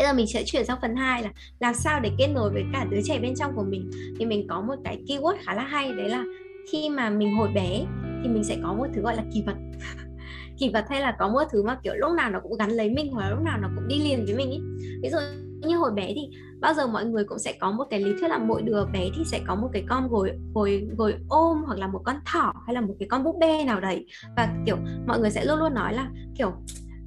bây giờ mình sẽ chuyển sang phần 2 là làm sao để kết nối với cả đứa trẻ bên trong của mình. Thì mình có một cái keyword khá là hay, đấy là khi mà mình hồi bé thì mình sẽ có một thứ gọi là kỳ vật. Kỳ vật hay là có một thứ mà kiểu lúc nào nó cũng gắn lấy mình hoặc là lúc nào nó cũng đi liền với mình ý ví dụ như hồi bé thì bao giờ mọi người cũng sẽ có một cái lý thuyết là mỗi đứa bé thì sẽ có một cái con gối gối gối ôm hoặc là một con thỏ hay là một cái con búp bê nào đấy. Và kiểu mọi người sẽ luôn luôn nói là kiểu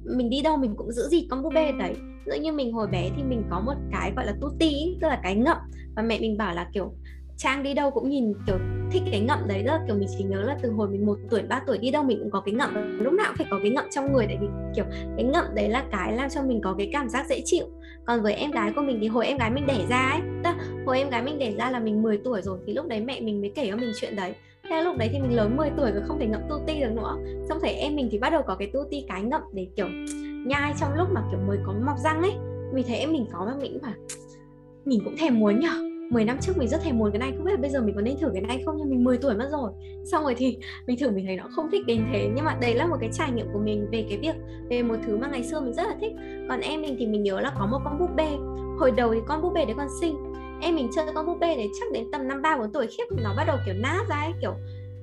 mình đi đâu mình cũng giữ gì con búp bê đấy ví như mình hồi bé thì mình có một cái gọi là tu tí tức là cái ngậm. Và mẹ mình bảo là, kiểu, trang đi đâu cũng nhìn, kiểu, thích cái ngậm đấy rất kiểu, mình chỉ nhớ là từ hồi mình một tuổi 3 tuổi đi đâu mình cũng có cái ngậm. Lúc nào cũng phải có cái ngậm trong người tại vì kiểu, cái ngậm đấy là cái làm cho mình có cái cảm giác dễ chịu. Còn với em gái của mình thì hồi em gái mình đẻ ra ấy, tức hồi em gái mình đẻ ra là mình 10 tuổi rồi thì lúc đấy mẹ mình mới kể cho mình chuyện đấy. Thế lúc đấy thì mình lớn 10 tuổi rồi không thể ngậm tu ti được nữa. Xong thấy em mình thì bắt đầu có cái tu ti cái ngậm để, kiểu nhai trong lúc mà, kiểu, mới có mọc răng ấy. Mình thấy em mình có mà, mình cũng bảo, mình cũng thèm muốn nhở 10 năm trước mình rất thèm muốn cái này, không biết là bây giờ mình có nên thử cái này không? Nhưng mình 10 tuổi mất rồi. Xong rồi thì mình thử, mình thấy nó không thích đến thế. Nhưng mà đấy là một cái trải nghiệm của mình về cái việc, về một thứ mà ngày xưa mình rất là thích. Còn em mình thì mình nhớ là có một con búp bê. Hồi đầu thì con búp bê đấy còn xinh. Em mình chơi con búp bê đấy chắc đến tầm năm ba bốn tuổi khiếp, nó bắt đầu, kiểu, nát ra ấy, kiểu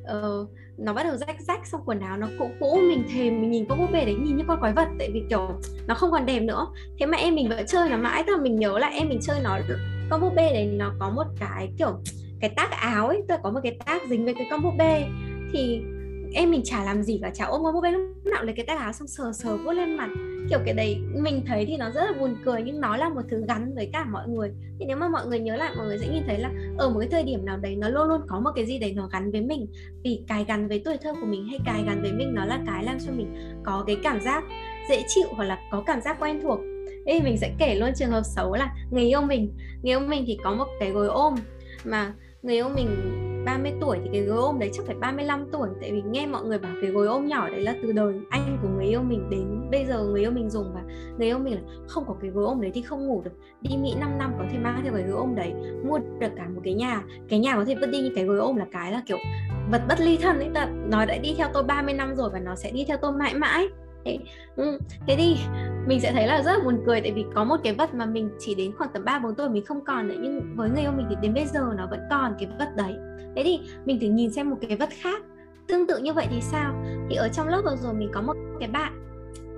uh, nó bắt đầu rách rách xong quần áo nó cũ cũ mình thèm mình nhìn con búp bê đấy nhìn như con quái vật tại vì kiểu nó không còn đẹp nữa. Thế mà em mình vẫn chơi nó mãi thôi mình nhớ là em mình chơi nó con búp bê đấy nó có một cái kiểu cái tác áo ấy tức là có một cái tác dính với cái con búp bê. Thì em mình chả làm gì cả chả ôm con búp bê lúc nào lấy cái tác áo xong sờ sờ vuốt lên mặt kiểu cái đấy mình thấy thì nó rất là buồn cười nhưng nó là một thứ gắn với cả mọi người. Thì nếu mà mọi người nhớ lại mọi người sẽ nhìn thấy là ở một cái thời điểm nào đấy nó luôn luôn có một cái gì đấy nó gắn với mình. Vì cái gắn với tuổi thơ của mình hay cái gắn với mình nó là cái làm cho mình có cái cảm giác dễ chịu hoặc là có cảm giác quen thuộc. Ê, mình sẽ kể luôn trường hợp xấu là người yêu mình. Người yêu mình thì có một cái gối ôm Mà người yêu mình 30 tuổi thì cái gối ôm đấy chắc phải 35 tuổi. Tại vì nghe mọi người bảo cái gối ôm nhỏ đấy là từ đời anh của người yêu mình đến bây giờ người yêu mình dùng Và người yêu mình là không có cái gối ôm đấy thì không ngủ được. Đi Mỹ 5 năm có thể mang theo cái gối ôm đấy, Mua được cả một cái nhà. Cái nhà có thể vứt đi như cái gối ôm là cái là kiểu vật bất ly thân ấy Nó đã đi theo tôi 30 năm rồi và nó sẽ đi theo tôi mãi mãi thế, ừ, thế thì mình sẽ thấy là rất là buồn cười tại vì có một cái vật mà mình chỉ đến khoảng tầm 3 4 tuổi mình không còn nữa nhưng với người yêu mình thì đến bây giờ nó vẫn còn cái vật đấy. Thế thì mình thử nhìn xem một cái vật khác. Tương tự như vậy thì sao? Thì ở trong lớp vừa rồi mình có một cái bạn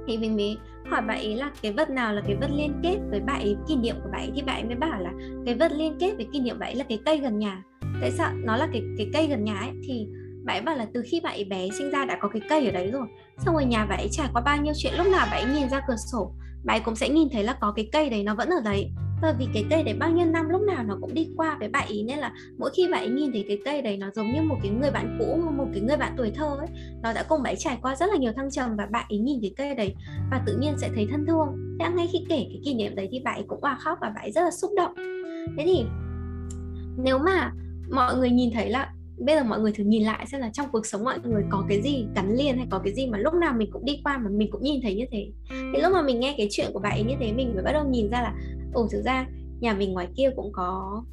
thì mình mới hỏi bạn ấy là cái vật nào là cái vật liên kết với bạn ấy kỷ niệm của bạn ấy thì bạn ấy mới bảo là cái vật liên kết với kỷ niệm bạn ấy là cái cây gần nhà. Tại sao? Nó là cái cái cây gần nhà ấy thì bà ấy bảo là từ khi bà ấy bé sinh ra đã có cái cây ở đấy rồi. Xong rồi nhà bà ấy trải qua bao nhiêu chuyện, lúc nào bà ấy nhìn ra cửa sổ bà ấy cũng sẽ nhìn thấy là có cái cây đấy, nó vẫn ở đấy. Và vì cái cây đấy bao nhiêu năm, lúc nào nó cũng đi qua với bà ý nên là mỗi khi bà ấy nhìn thấy cái cây đấy, nó giống như một cái người bạn cũ, một cái người bạn tuổi thơ ấy, nó đã cùng bà ấy trải qua rất là nhiều thăng trầm và bà ấy nhìn thấy cây đấy và tự nhiên sẽ thấy thân thương. Thế ngay khi kể cái kỷ niệm đấy thì bà ấy cũng hòa khóc và bà ấy rất là xúc động. Thế thì, nếu mà mọi người nhìn thấy là bây giờ mọi người thử nhìn lại xem là trong cuộc sống mọi người có cái gì gắn liền hay có cái gì mà lúc nào mình cũng đi qua mà mình cũng nhìn thấy như thế. Thì lúc mà mình nghe cái chuyện của bạn ấy như thế, mình mới bắt đầu nhìn ra là, ồ, thực ra nhà mình ngoài kia cũng có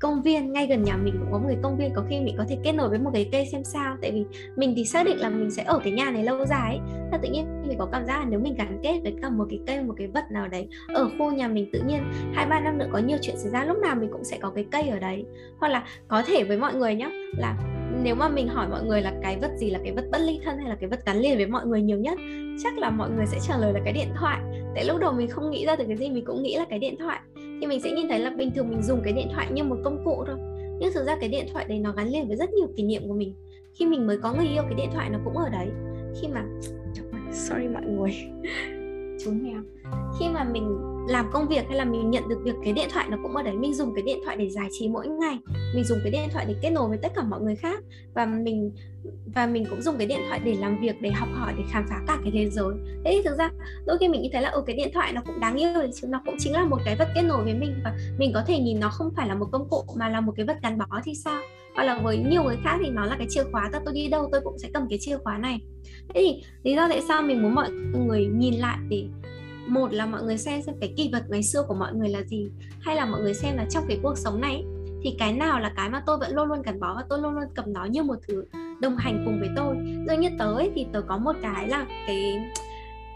công viên, ngay gần nhà mình cũng có một cái công viên, có khi mình có thể kết nối với một cái cây xem sao. Tại vì mình thì xác định là mình sẽ ở cái nhà này lâu dài ấy. Tự nhiên mình có cảm giác là nếu mình gắn kết với cả một cái cây, một cái vật nào đấy ở khu nhà mình, tự nhiên hai, ba năm nữa có nhiều chuyện xảy ra, lúc nào mình cũng sẽ có cái cây ở đấy. Hoặc là có thể với mọi người nhé là nếu mà mình hỏi mọi người là cái vật gì là cái vật bất ly thân hay là cái vật gắn liền với mọi người nhiều nhất, chắc là mọi người sẽ trả lời là cái điện thoại. Tại lúc đầu mình không nghĩ ra được cái gì, mình cũng nghĩ là cái điện thoại thì mình sẽ nhìn thấy là bình thường mình dùng cái điện thoại như một công cụ thôi. Nhưng thực ra cái điện thoại đấy nó gắn liền với rất nhiều kỷ niệm của mình. Khi mình mới có người yêu, cái điện thoại nó cũng ở đấy. Khi mà sorry mọi người. Chú mèo. Khi mà mình làm công việc hay là mình nhận được việc, cái điện thoại nó cũng ở đấy. Mình dùng cái điện thoại để giải trí mỗi ngày. Mình dùng cái điện thoại để kết nối với tất cả mọi người khác. Và mình và mình cũng dùng cái điện thoại để làm việc, để học hỏi, để khám phá cả cái thế giới. Thế thì thực ra, đôi khi mình nghĩ thấy là ở cái điện thoại nó cũng đáng yêu chứ, nó cũng chính là một cái vật kết nối với mình và mình có thể nhìn nó không phải là một công cụ mà là một cái vật gắn bó thì sao? Hoặc là với nhiều người khác thì nó là cái chìa khóa ta tôi đi đâu tôi cũng sẽ cầm cái chìa khóa này. Thế thì lý do tại sao mình muốn mọi người nhìn lại để, một là mọi người xem xem cái kỳ vật ngày xưa của mọi người là gì, hay là mọi người xem là trong cái cuộc sống này thì cái nào là cái mà tôi vẫn luôn luôn gắn bó và tôi luôn luôn cầm nó như một thứ đồng hành cùng với tôi. Rồi như tớ ấy, thì tớ có một cái là cái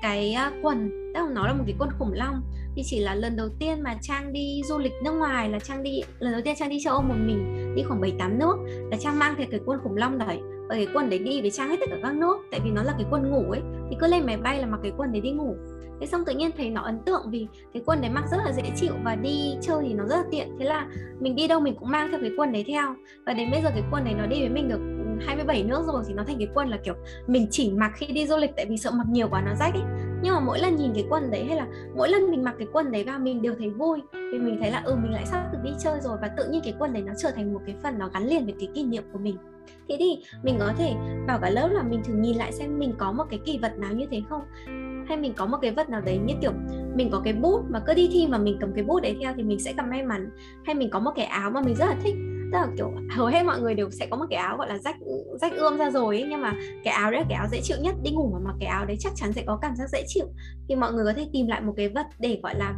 cái uh, quần tức là nó là một cái quần khủng long. Thì chỉ là lần đầu tiên mà trang đi du lịch nước ngoài là trang đi lần đầu tiên trang đi châu âu một mình đi khoảng bảy tám nước là trang mang theo cái quần khủng long đấy. Và cái quần đấy đi với trang hết tất cả các nước tại vì nó là cái quần ngủ ấy thì cứ lên máy bay là mặc cái quần đấy đi ngủ. Thế xong tự nhiên thấy nó ấn tượng vì cái quần đấy mặc rất là dễ chịu và đi chơi thì nó rất là tiện. Thế là mình đi đâu mình cũng mang theo cái quần đấy theo. Và đến bây giờ cái quần đấy nó đi với mình được 27 nước rồi thì nó thành cái quần là kiểu mình chỉ mặc khi đi du lịch tại vì sợ mặc nhiều quá nó rách ấy nhưng mà mỗi lần nhìn cái quần đấy hay là mỗi lần mình mặc cái quần đấy vào mình đều thấy vui. Vì mình thấy là ừ mình lại sắp được đi chơi rồi và tự nhiên cái quần đấy nó trở thành một cái phần nó gắn liền với cái kỷ niệm của mình. Thế thì mình có thể bảo cả lớp là mình thử nhìn lại xem mình có một cái kỷ vật nào như thế không? Hay mình có một cái vật nào đấy như kiểu mình có cái bút mà cứ đi thi mà mình cầm cái bút đấy theo thì mình sẽ cầm may mắn. Hay mình có một cái áo mà mình rất là thích tức là kiểu hầu hết mọi người đều sẽ có một cái áo gọi là rách rách ươm ra rồi ấy, nhưng mà cái áo đấy là cái áo dễ chịu nhất đi ngủ mà mặc cái áo đấy chắc chắn sẽ có cảm giác dễ chịu. Thì mọi người có thể tìm lại một cái vật để gọi là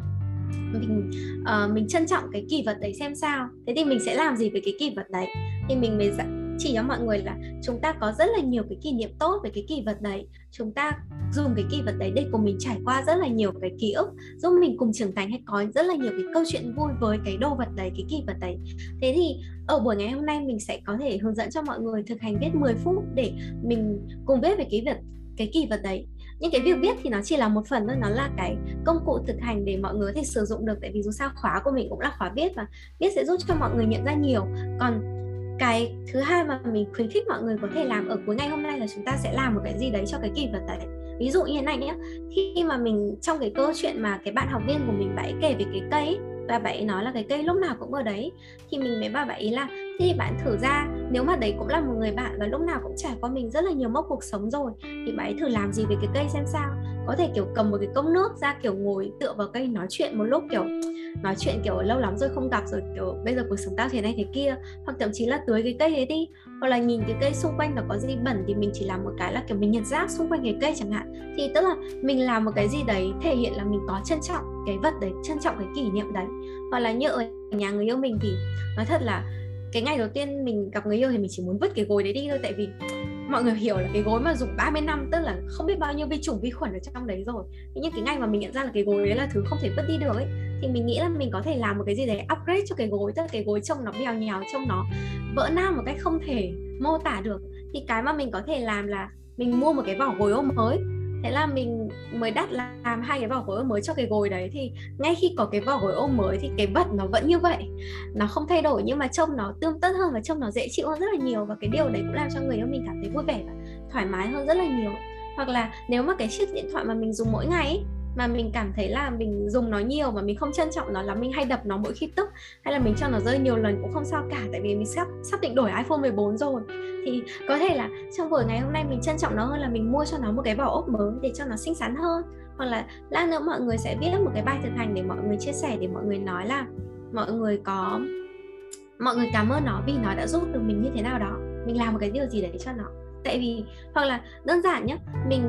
mình uh, mình trân trọng cái kỷ vật đấy xem sao. Thế thì mình sẽ làm gì với cái kỷ vật đấy? Thì mình mới dạ chỉ cho mọi người là chúng ta có rất là nhiều cái kỷ niệm tốt về cái kỷ vật đấy. Chúng ta dùng cái kỷ vật đấy để cùng mình trải qua rất là nhiều cái ký ức, giúp mình cùng trưởng thành hay có rất là nhiều cái câu chuyện vui với cái đồ vật đấy, cái kỷ vật đấy. Thế thì ở buổi ngày hôm nay mình sẽ có thể hướng dẫn cho mọi người thực hành viết 10 phút để mình cùng viết về cái vật, cái kỷ vật đấy. Những cái việc viết thì nó chỉ là một phần thôi, nó là cái công cụ thực hành để mọi người có thể sử dụng được. Tại vì dù sao khóa của mình cũng là khóa viết và viết sẽ giúp cho mọi người nhận ra nhiều. Còn cái thứ hai mà mình khuyến khích mọi người có thể làm ở cuối ngày hôm nay là chúng ta sẽ làm một cái gì đấy cho cái kỷ vật đấy. Ví dụ như thế này nhé khi mà mình, trong cái câu chuyện mà cái bạn học viên của mình bạn kể về cái cây và bạn ấy nói là cái cây lúc nào cũng ở đấy. Thì mình mới bảo bạn ấy là thì bạn thử ra, nếu mà đấy cũng là một người bạn và lúc nào cũng trải qua mình rất là nhiều mốc cuộc sống rồi, thì bạn ấy thử làm gì về cái cây xem sao. Có thể, kiểu, cầm một cái cốc nước ra, kiểu, ngồi tựa vào cây nói chuyện một lúc, kiểu, nói chuyện, kiểu, lâu lắm rồi không gặp rồi, kiểu, bây giờ cuộc sống tao thế này thế kia. Hoặc thậm chí là tưới cái cây ấy đi hoặc là nhìn cái cây xung quanh nó có gì bẩn thì mình chỉ làm một cái là kiểu mình nhặt rác xung quanh cái cây chẳng hạn. Thì tức là mình làm một cái gì đấy thể hiện là mình có trân trọng cái vật đấy, trân trọng cái kỷ niệm đấy. Hoặc là như ở nhà người yêu mình thì nói thật là cái ngày đầu tiên mình gặp người yêu thì mình chỉ muốn vứt cái gối đấy đi thôi. Tại vì mọi người hiểu là cái gối mà dùng 30 năm, tức là không biết bao nhiêu vi trùng vi khuẩn ở trong đấy rồi. Nhưng cái ngày mà mình nhận ra là cái gối đấy là thứ không thể vứt đi được ấy thì mình nghĩ là mình có thể làm một cái gì đấy upgrade cho cái gối tức là cái gối trông nó bèo nhèo trông nó vỡ nát một cách không thể mô tả được. Thì cái mà mình có thể làm là mình mua một cái vỏ gối ôm mới. Thế là mình mới đắt làm hai cái vỏ gối ôm mới cho cái gối đấy. Thì ngay khi có cái vỏ gối ôm mới thì cái vật nó vẫn như vậy. Nó không thay đổi nhưng mà trông nó tươm tất hơn và trông nó dễ chịu hơn rất là nhiều. Và cái điều đấy cũng làm cho người yêu mình cảm thấy vui vẻ và thoải mái hơn rất là nhiều. Hoặc là nếu mà cái chiếc điện thoại mà mình dùng mỗi ngày ấy, mà mình cảm thấy là mình dùng nó nhiều và mình không trân trọng nó là mình hay đập nó mỗi khi tức, hay là mình cho nó rơi nhiều lần cũng không sao cả, tại vì mình sắp sắp định đổi iPhone 14 rồi. Thì có thể là trong buổi ngày hôm nay mình trân trọng nó hơn là mình mua cho nó một cái vỏ ốp mới để cho nó xinh xắn hơn. Hoặc là lát nữa mọi người sẽ viết một cái bài thực hành để mọi người chia sẻ, để mọi người nói là mọi người có, mọi người cảm ơn nó vì nó đã giúp được mình như thế nào đó. Mình làm một cái điều gì đấy cho nó. Tại vì, hoặc là đơn giản nhé mình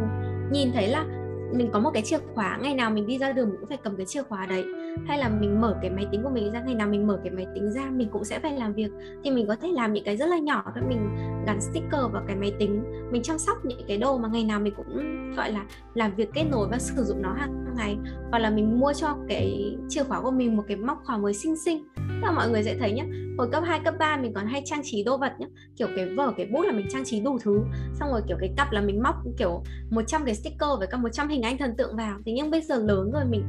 nhìn thấy là mình có một cái chìa khóa ngày nào mình đi ra đường mình cũng phải cầm cái chìa khóa đấy. Hay là mình mở cái máy tính của mình ra ngày nào mình mở cái máy tính ra mình cũng sẽ phải làm việc. Thì mình có thể làm những cái rất là nhỏ thôi mình gắn sticker vào cái máy tính mình chăm sóc những cái đồ mà ngày nào mình cũng gọi là làm việc kết nối và sử dụng nó hàng ngày. Hoặc là mình mua cho cái chìa khóa của mình một cái móc khóa mới xinh xinh. Là mọi người sẽ thấy nhá hồi cấp 2, cấp 3 mình còn hay trang trí đồ vật nhá. Kiểu cái vở cái bút là mình trang trí đủ thứ. Xong rồi kiểu cái cặp là mình móc kiểu 100 cái sticker với cả 100 hình ảnh thần tượng vào. Thế nhưng bây giờ lớn rồi, mình,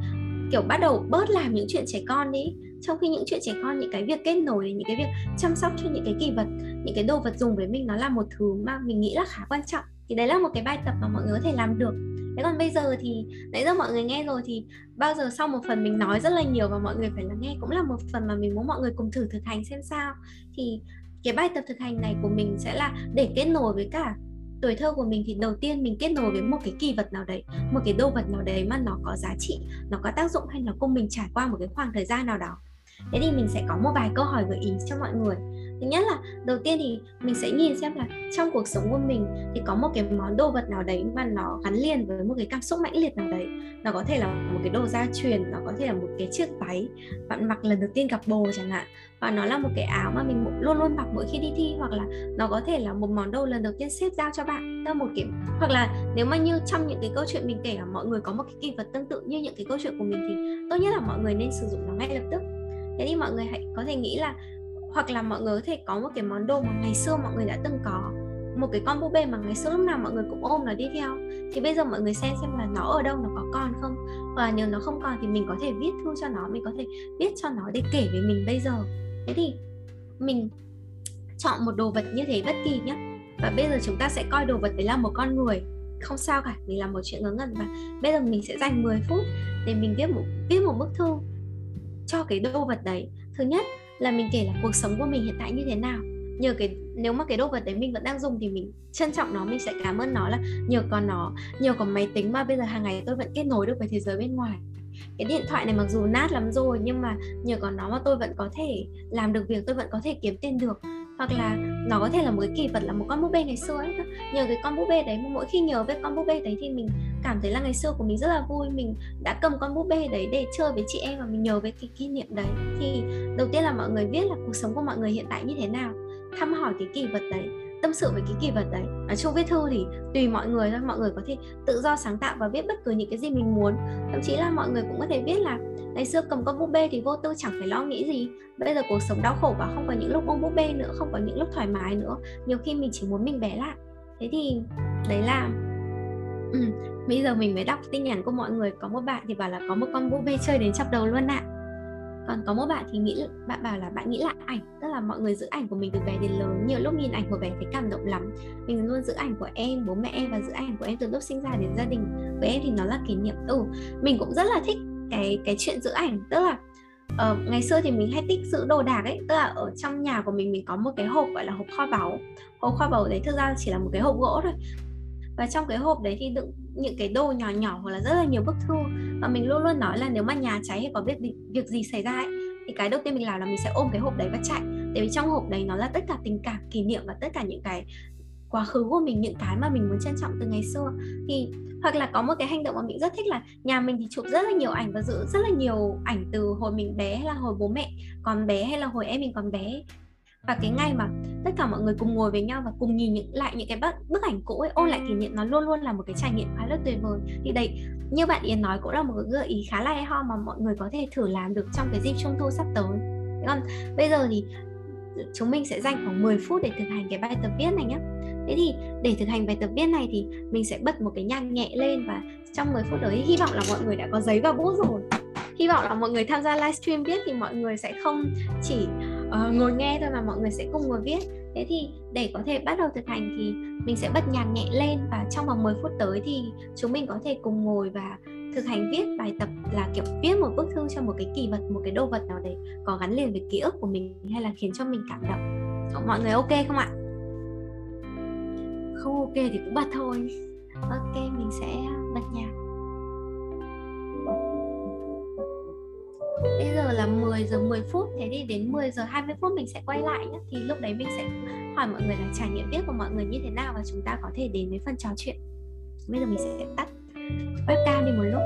kiểu, bắt đầu bớt làm những chuyện trẻ con đi. Trong khi những chuyện trẻ con, những cái việc kết nối, những cái việc chăm sóc cho những cái kỳ vật, những cái đồ vật dùng với mình nó là một thứ mà mình nghĩ là khá quan trọng. Thì đấy là một cái bài tập mà mọi người có thể làm được. Thế còn bây giờ thì, nãy giờ mọi người nghe rồi thì bao giờ sau một phần mình nói rất là nhiều và mọi người phải lắng nghe cũng là một phần mà mình muốn mọi người cùng thử thực hành xem sao. Thì cái bài tập thực hành này của mình sẽ là để kết nối với cả tuổi thơ của mình thì đầu tiên mình kết nối với một cái kỳ vật nào đấy một cái đồ vật nào đấy mà nó có giá trị nó có tác dụng hay nó cùng mình trải qua một cái khoảng thời gian nào đó. Thế thì mình sẽ có một vài câu hỏi gợi ý cho mọi người thứ nhất là, đầu tiên thì mình sẽ nhìn xem là trong cuộc sống của mình thì có một cái món đồ vật nào đấy mà nó gắn liền với một cái cảm xúc mãnh liệt nào đấy. Nó có thể là một cái đồ gia truyền, nó có thể là một cái chiếc váy. Bạn mặc lần đầu tiên gặp bồ chẳng hạn, và nó là một cái áo mà mình luôn luôn mặc mỗi khi đi thi, hoặc là nó có thể là một món đồ lần đầu tiên sếp giao cho bạn. Theo một kiểu, hoặc là nếu mà như trong những cái câu chuyện mình kể, là mọi người có một cái kỳ vật tương tự như những cái câu chuyện của mình thì tốt nhất là mọi người nên sử dụng nó ngay lập tức. Thế thì mọi người hãy có thể nghĩ là hoặc là mọi người có thể có một cái món đồ mà ngày xưa mọi người đã từng có. Một cái con búp bê mà ngày xưa lúc nào mọi người cũng ôm nó đi theo. Thì bây giờ mọi người xem xem là nó ở đâu, nó có còn không? Và nếu nó không còn thì mình có thể viết thư cho nó, mình có thể viết cho nó để kể về mình bây giờ. Thế thì mình chọn một đồ vật như thế bất kỳ nhé và bây giờ chúng ta sẽ coi đồ vật đấy là một con người. Không sao cả, mình làm một chuyện ngớ ngẩn và bây giờ mình sẽ dành 10 phút để mình viết một viết một bức thư cho cái đồ vật đấy. Thứ nhất là mình kể là cuộc sống của mình hiện tại như thế nào. Nhờ cái, nếu mà cái đồ vật đấy mình vẫn đang dùng thì mình trân trọng nó, mình sẽ cảm ơn nó là nhờ có nó, nhờ có máy tính mà bây giờ hàng ngày tôi vẫn kết nối được với thế giới bên ngoài. Cái điện thoại này mặc dù nát lắm rồi nhưng mà nhờ có nó mà tôi vẫn có thể làm được việc, tôi vẫn có thể kiếm tiền được hoặc là nó có thể là một cái kỳ vật, là một con búp bê ngày xưa ấy. Nhờ cái con búp bê đấy mỗi khi nhớ về con búp bê đấy thì mình cảm thấy là ngày xưa của mình rất là vui. Mình đã cầm con búp bê đấy để chơi với chị em và mình nhớ về cái kỷ niệm đấy. Thì đầu tiên là mọi người viết là cuộc sống của mọi người hiện tại như thế nào. Thăm hỏi cái kỳ vật đấy tâm sự về cái kỳ vật đấy. Ở chung viết thư thì tùy mọi người thôi mọi người có thể tự do sáng tạo và viết bất cứ những cái gì mình muốn. Thậm chí là mọi người cũng có thể viết là ngày xưa cầm con búp bê thì vô tư chẳng phải lo nghĩ gì. Bây giờ cuộc sống đau khổ và không có những lúc ôm búp bê nữa không có những lúc thoải mái nữa. Nhiều khi mình chỉ muốn mình bé lại. Thế thì đấy là ừ, bây giờ mình mới đọc tin nhắn của mọi người. Có một bạn thì bảo là có một con búp bê chơi đến chọc đầu luôn ạ. à còn có một bạn thì nghĩ bạn bảo là bạn nghĩ lại ảnh tức là mọi người giữ ảnh của mình từ bé đến lớn nhiều lúc nhìn ảnh của bé thấy cảm động lắm. Mình luôn giữ ảnh của em bố mẹ em và giữ ảnh của em từ lúc sinh ra đến gia đình. Với em thì nó là kỷ niệm. Ừ mình cũng rất là thích cái cái chuyện giữ ảnh. Tức là uh, ngày xưa thì mình hay tích giữ đồ đạc ấy. Tức là ở trong nhà của mình mình có một cái hộp gọi là hộp kho báu. Hộp kho báu đấy thực ra chỉ là một cái hộp gỗ thôi và trong cái hộp đấy thì đựng những cái đồ nhỏ nhỏ hoặc là rất là nhiều bức thư. Và mình luôn luôn nói là nếu mà nhà cháy hay có việc việc gì xảy ra ấy, thì cái đầu tiên mình làm là mình sẽ ôm cái hộp đấy và chạy. Tại vì trong hộp đấy nó là tất cả tình cảm, kỷ niệm và tất cả những cái quá khứ của mình, những cái mà mình muốn trân trọng từ ngày xưa. Thì, hoặc là có một cái hành động mà mình rất thích là nhà mình thì chụp rất là nhiều ảnh và giữ rất là nhiều ảnh từ hồi mình bé hay là hồi bố mẹ còn bé hay là hồi em mình còn bé và cái ngày mà tất cả mọi người cùng ngồi với nhau và cùng nhìn những lại những cái bức, bức ảnh cũ ấy ôn lại kỷ niệm nó luôn luôn là một cái trải nghiệm khá là tuyệt vời. Thì đây như bạn Yến nói cũng là một cái gợi ý khá là hay ho mà mọi người có thể thử làm được trong cái dịp trung thu sắp tới. Còn bây giờ thì chúng mình sẽ dành khoảng 10 phút để thực hành cái bài tập viết này nhé Thế thì để thực hành bài tập viết này thì mình sẽ bật một cái nhạc nhẹ lên và trong 10 phút đấy hy vọng là mọi người đã có giấy và bút rồi. Hy vọng là mọi người tham gia livestream viết thì mọi người sẽ không chỉ uh, ngồi nghe thôi mà mọi người sẽ cùng ngồi viết. Thế thì để có thể bắt đầu thực hành thì mình sẽ bật nhạc nhẹ lên và trong vòng 10 phút tới thì chúng mình có thể cùng ngồi và thực hành viết bài tập là kiểu viết một bức thư cho một cái kỳ vật một cái đồ vật nào đấy có gắn liền với ký ức của mình hay là khiến cho mình cảm động. Mọi người ok không ạ? Không ok thì cũng bật thôi. Ok mình sẽ bật nhạc. Bây giờ là 10 giờ 10 phút, thế thì đến 10 giờ 20 phút mình sẽ quay lại nhé thì lúc đấy mình sẽ hỏi mọi người là trải nghiệm viết của mọi người như thế nào và chúng ta có thể đến với phần trò chuyện. Bây giờ mình sẽ tắt webcam đi một lúc.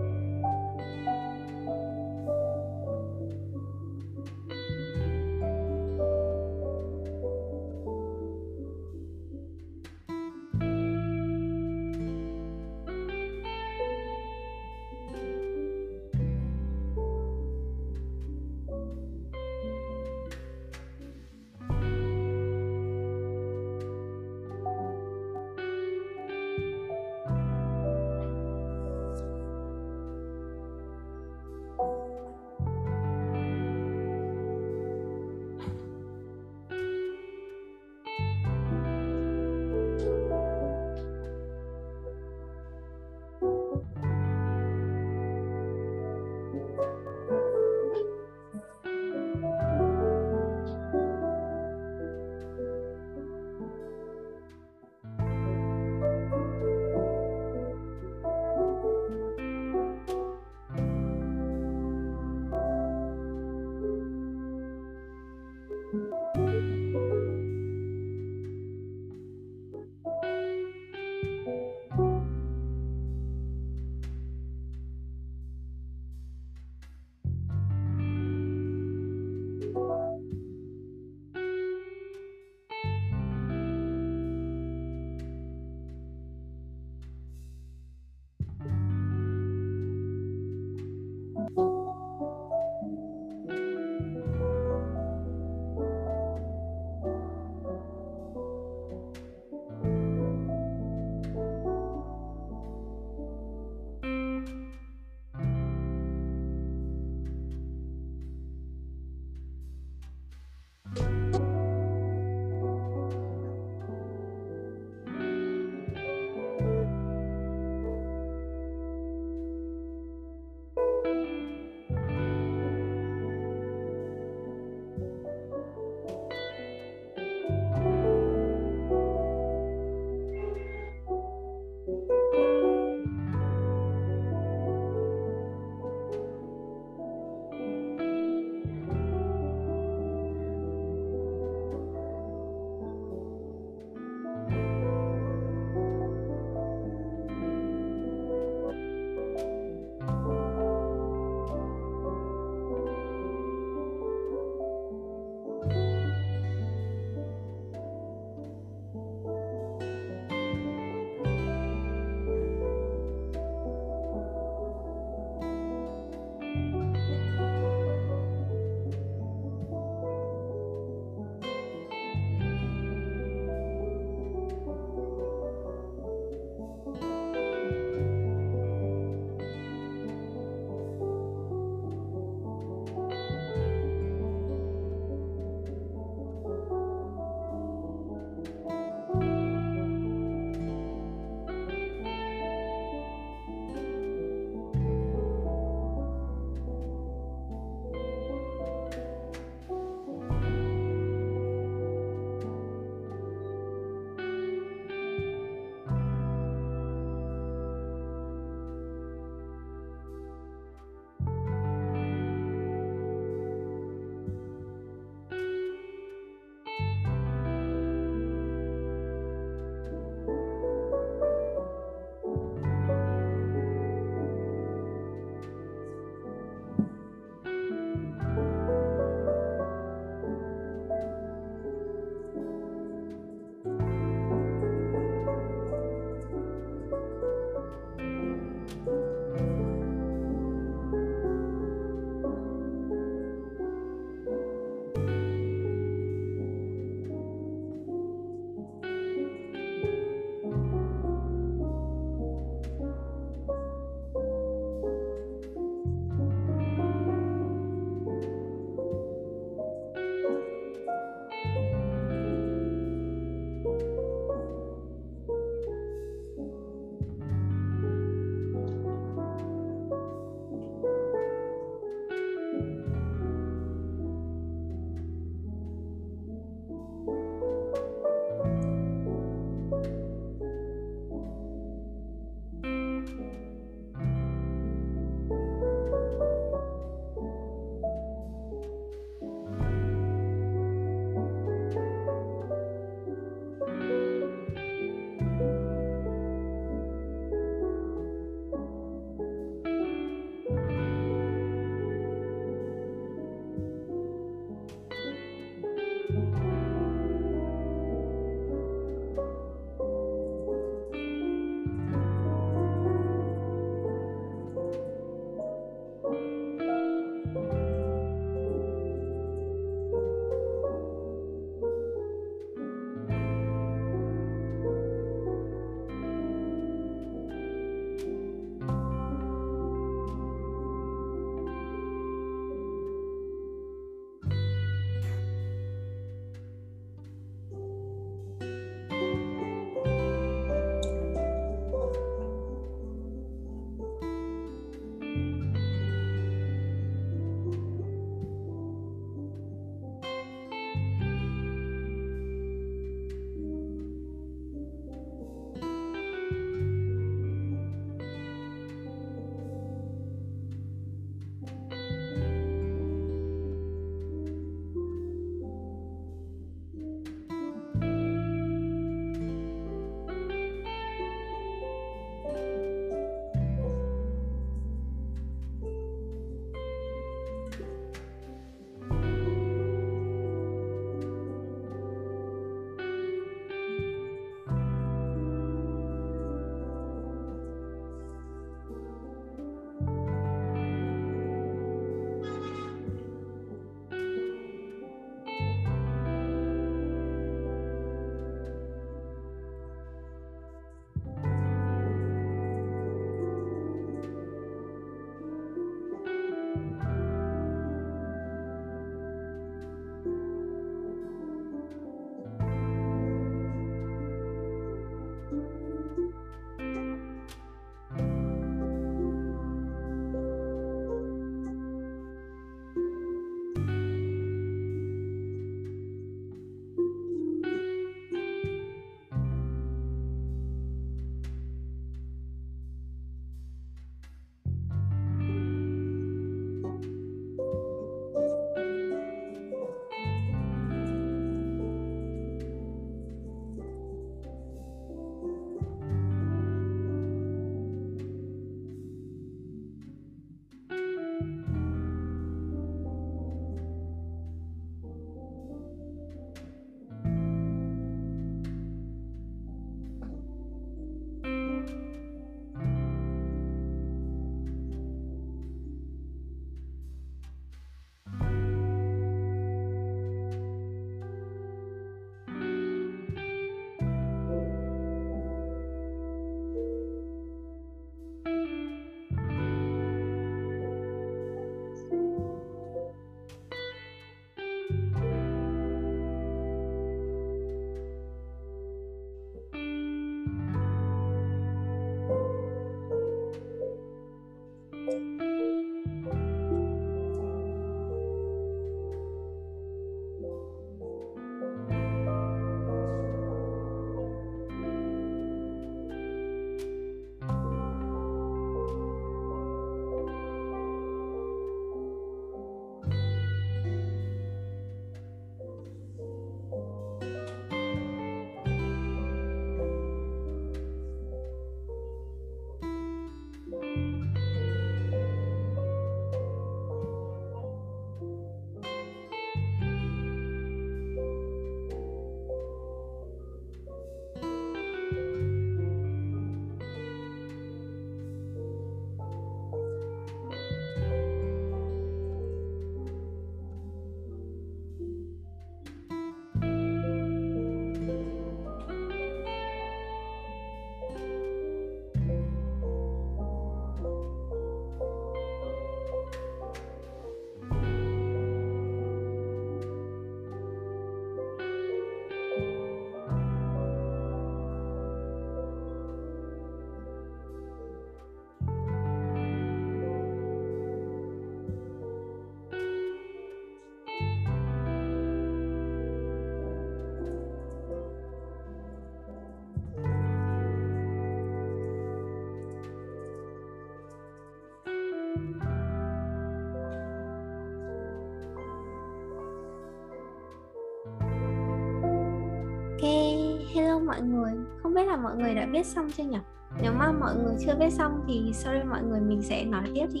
Không biết là mọi người đã viết xong chưa nhỉ? Nếu mà mọi người chưa viết xong thì sorry mọi người mình sẽ nói tiếp thì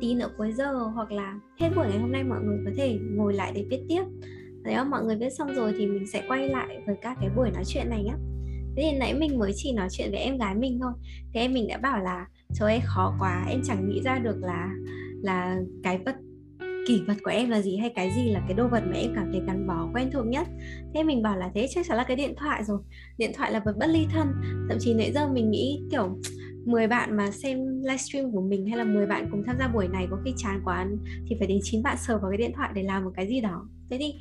tí nữa cuối giờ hoặc là hết buổi ngày hôm nay mọi người có thể ngồi lại để viết tiếp. Nếu mà mọi người viết xong rồi thì mình sẽ quay lại với các cái buổi nói chuyện này nhé thế thì nãy mình mới chỉ nói chuyện với em gái mình thôi. Thế em mình đã bảo là trời ơi khó quá em chẳng nghĩ ra được là là cái vật kỷ vật của em là gì hay cái gì là cái đồ vật mà em cảm thấy gắn bó, quen thuộc nhất? Thế mình bảo là thế chắc chắn là cái điện thoại rồi. Điện thoại là vật bất ly thân. Thậm chí nãy giờ mình nghĩ kiểu 10 bạn mà xem livestream của mình hay là 10 bạn cùng tham gia buổi này có khi chán quá thì phải đến 9 bạn sờ vào cái điện thoại để làm một cái gì đó. Thế thì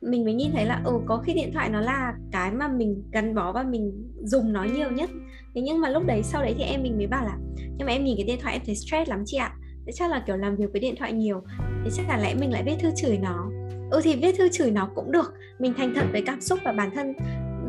mình mới nhìn thấy là ừ có khi điện thoại nó là cái mà mình gắn bó và mình dùng nó nhiều nhất. Thế nhưng mà lúc đấy, sau đấy thì em mình mới bảo là, nhưng mà em nhìn cái điện thoại em thấy stress lắm chị ạ thế chắc là, kiểu, làm việc với điện thoại nhiều thì chắc là lẽ mình lại viết thư chửi nó. Ừ thì viết thư chửi nó cũng được, mình thành thật với cảm xúc và bản thân.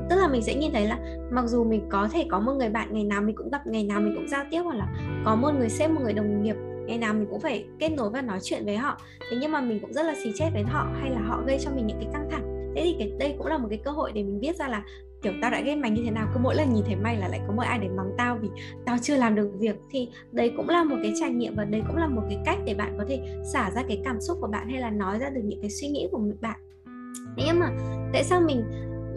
Tức là mình sẽ nhìn thấy là mặc dù mình có thể có một người bạn, ngày nào mình cũng gặp, ngày nào mình cũng giao tiếp, hoặc là có một người sếp, một người đồng nghiệp, ngày nào mình cũng phải kết nối và nói chuyện với họ. Thế nhưng mà mình cũng rất là xì chết với họ, hay là họ gây cho mình những cái căng thẳng. Thế thì cái, đây cũng là một cái cơ hội để mình biết ra là kiểu tao đã ghét mày như thế nào, cứ mỗi lần nhìn thấy mày là lại có mỗi ai để mắng tao vì tao chưa làm được việc. Thì đấy cũng là một cái trải nghiệm và đấy cũng là một cái cách để bạn có thể xả ra cái cảm xúc của bạn hay là nói ra được những cái suy nghĩ của bạn. Nhưng mà tại sao mình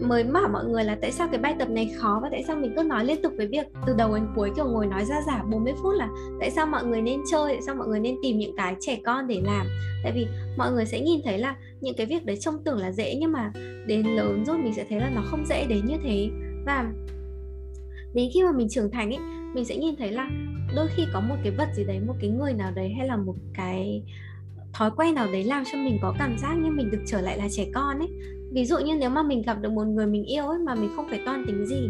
mới bảo mọi người là tại sao cái bài tập này khó và tại sao mình cứ nói liên tục với việc từ đầu đến cuối kiểu ngồi nói ra giả 40 phút là tại sao mọi người nên chơi, tại sao mọi người nên tìm những cái trẻ con để làm. Tại vì mọi người sẽ nhìn thấy là những cái việc đấy trông tưởng là dễ nhưng mà đến lớn rồi mình sẽ thấy là nó không dễ đến như thế và đến khi mà mình trưởng thành ấy mình sẽ nhìn thấy là đôi khi có một cái vật gì đấy một cái người nào đấy hay là một cái thói quen nào đấy làm cho mình có cảm giác như mình được trở lại là trẻ con ấy ví dụ như nếu mà mình gặp được một người mình yêu ấy mà mình không phải toan tính gì,